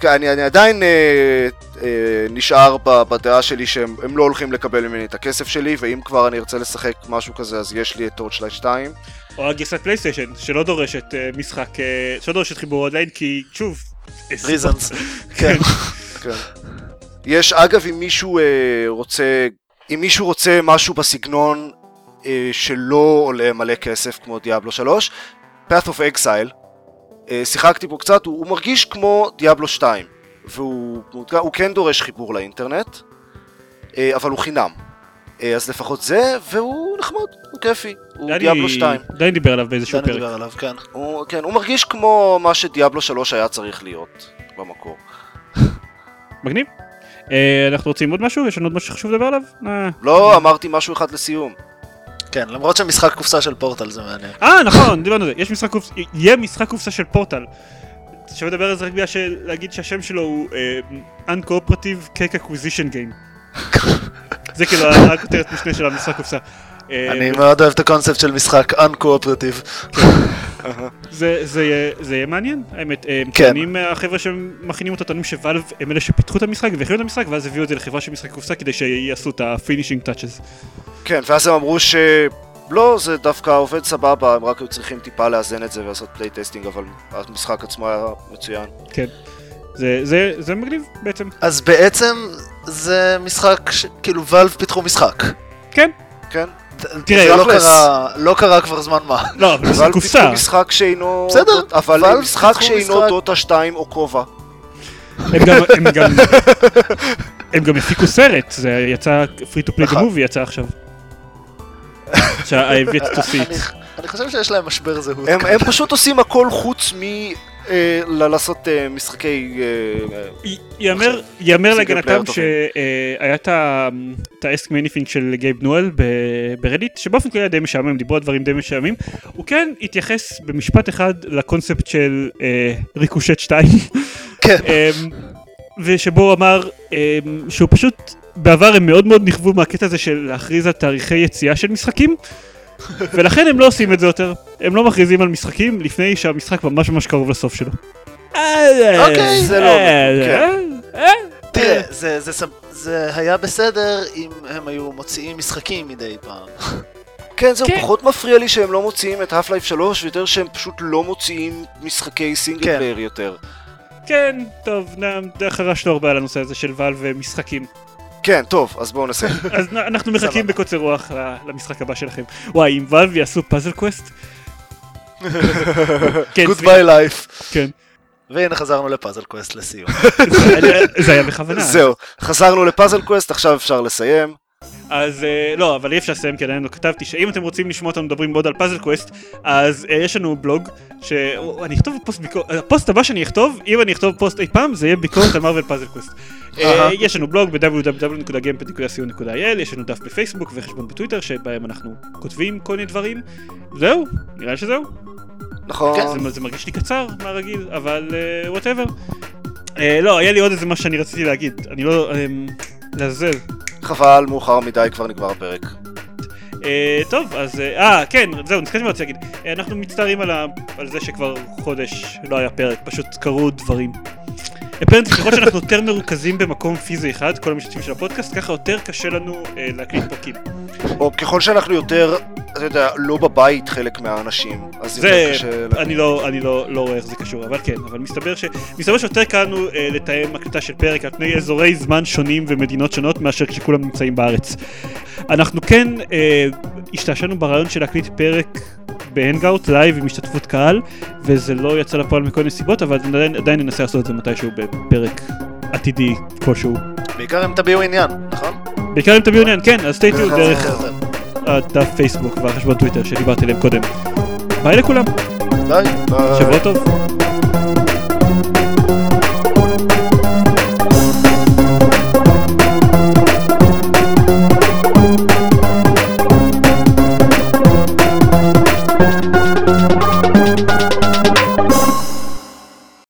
כן, אני, אני עדיין אה, אה, נשאר ב- בדעה שלי שהם הם לא הולכים לקבל ממני את הכסף שלי, ואם כבר אני ארצה לשחק משהו כזה, אז יש לי את Torchlight 2. או הגרסת פלייסטיישן שלא דורשת אה, משחק, אה, שלא דורשת חיבור אונליין כי שוב. סיבות. reasons. כן. כן. יש, אגב, אם מישהו אה, רוצה, אם מישהו רוצה משהו בסגנון אה, שלא עולה מלא כסף כמו דיאבלו 3, Path of Exile, אה, שיחקתי בו קצת, הוא, הוא מרגיש כמו דיאבלו 2, והוא הוא, הוא כן דורש חיבור לאינטרנט, אה, אבל הוא חינם. אה, אז לפחות זה, והוא נחמד, הוא כיפי, הוא דני- דיאבלו 2. דני דיבר עליו באיזשהו דני פרק. דיבר עליו, כן. הוא, כן, הוא מרגיש כמו מה שדיאבלו 3 היה צריך להיות במקור. מגניב. אה, אנחנו רוצים עוד משהו? יש לנו עוד משהו שחשוב לדבר עליו? לא, אמרתי משהו אחד לסיום. כן, למרות שמשחק קופסה של פורטל זה מעניין. אה, נכון, דיברנו על זה. יש משחק קופסה, יהיה משחק קופסה של פורטל. שווה לדבר על זה רק בגלל להגיד שהשם שלו הוא אה, Uncooperative Cake Acquisition Game. זה כאילו הכותרת משנה של המשחק קופסה. אה, אני מאוד אוהב את הקונספט של משחק uncooperative. זה, יהיה- מעניין, האמת. כן. טוענים, אה, החבר'ה שמכינים אותו טוענים ש Valve הם אלה שפיתחו את המשחק והכינו את המשחק ואז הביאו את זה לחברה של משחק קופסה כדי שיעשו את ה finishing touches. כן, ואז הם אמרו ש... לא, זה דווקא עובד סבבה, הם רק היו צריכים טיפה לאזן את זה ולעשות playtesting, אבל המשחק עצמו היה מצוין. זה, זה, זה מגניב בעצם. אז בעצם זה משחק, ש- כאילו ואלב פיתחו משחק. כן. כן? תראה, זה לא. קרה, לא קרה כבר זמן מה. לא, אבל זה קופסה. פיתחו משחק שאינו... בסדר, אבל משחק שאינו משחק. דוטה 2 או כובע. הם גם, הם גם, הם גם הפיקו סרט, זה יצא free to play the נכון. movie יצא עכשיו. שה- I've yet to see אני- חושב שיש להם משבר זהות. הם הם פשוט עושים הכל חוץ מ... אה, ל- לעשות אה, משחקי... אה, אה, י- יאמר, להגנתם. שהיה את ה Ask Me Anything של גייב ניואל ב- ב Reddit, שבאופן כללי היה די משעמם, דיברו על דברים די משעממים, הוא כן התייחס במשפט אחד לקונספט של אה, Ricochet 2, כן. אמ, ושבו הוא אמר אמ, שהוא פשוט, בעבר הם מאוד מאוד נכוו מהקטע הזה של להכריז על תאריכי יציאה של משחקים, ולכן הם לא עושים את זה יותר, הם לא מכריזים על משחקים לפני שהמשחק ממש ממש קרוב לסוף שלו. אוקיי. זה לא- כן. תראה, זה- זה סב- זה היה בסדר אם הם היו מוציאים משחקים מדי פעם. כן, זהו, כן. פחות מפריע לי שהם לא מוציאים את Half-Life 3, ויותר שהם פשוט לא מוציאים משחקי סינגל כן. player יותר. כן, טוב, נ- די חרשנו הרבה על הנושא הזה של Valve ומשחקים. כן, טוב, אז בואו נסיים. אז אנחנו מחכים. בקוצר רוח ל- למשחק הבא שלכם. וואי, אם Valve יעשו Puzzle Quest? כן, Goodbye life. כן. והנה חזרנו ל Puzzle Quest לסיום. זה היה- זה היה בכוונה. זהו, חזרנו ל Puzzle Quest, עכשיו אפשר לסיים. אז אה, לא, אבל אי אפשר לסיים כי עדיין לא כתבתי שאם אתם רוצים לשמוע אותנו מדברים מאוד על Puzzle Quest, אז אה, יש לנו בלוג, שאני אכתוב פוסט ביקורת, הפוסט הבא שאני אכתוב, אם אני אכתוב פוסט אי פעם, זה יהיה ביקורת על Marvel Puzzle Quest. אה. יש לנו בלוג ב-www.gamepad.co.il, יש לנו דף בפייסבוק וחשבון בטוויטר שבהם אנחנו כותבים כל מיני דברים. זהו, נראה שזהו. נכון. זה, זה מרגיש לי קצר מהרגיל, אבל whatever. לא, היה לי עוד איזה משהו שאני רציתי להגיד, אני לא... אמ, לעזאזל. חבל, מאוחר מדי, כבר נגמר הפרק. אה, טוב, אז... אה, אה, כן, זהו, נזכרתי מה רציתי להגיד. אה, אנחנו מצטערים על, ה, על זה שכבר חודש לא היה פרק, פשוט קרו דברים. אפרנטי, ככל שאנחנו יותר מרוכזים במקום פיזי אחד, כל המשתתפים של הפודקאסט, ככה יותר קשה לנו אה, להקליט פרקים. או ככל שאנחנו יותר, אתה יודע, לא בבית חלק מהאנשים, אז זה, יותר קשה... לה- אני לא, אני לא, לא רואה איך זה קשור, אבל כן, אבל מסתבר ש... מסתבר שיותר קל לנו אה, לתאם הקלטה של פרק על פני אזורי זמן שונים ומדינות שונות מאשר כשכולם נמצאים בארץ. אנחנו כן אה, השתעשענו ברעיון של להקליט פרק ב Hangout live עם השתתפות קהל, וזה לא יצא לפועל מכל מיני סיבות, אבל עדיין, עדיין ננסה לעשות את זה מתישהו בפרק עתידי כלשהו. בעיקר אם תביעו עניין, נכון? בעיקר אם תביאו עניין, כן, אז נכון. דרך הדף פייסבוק והחשבון טוויטר שדיברתי עליהם קודם. ביי לכולם, ביי. ביי. שבוע טוב.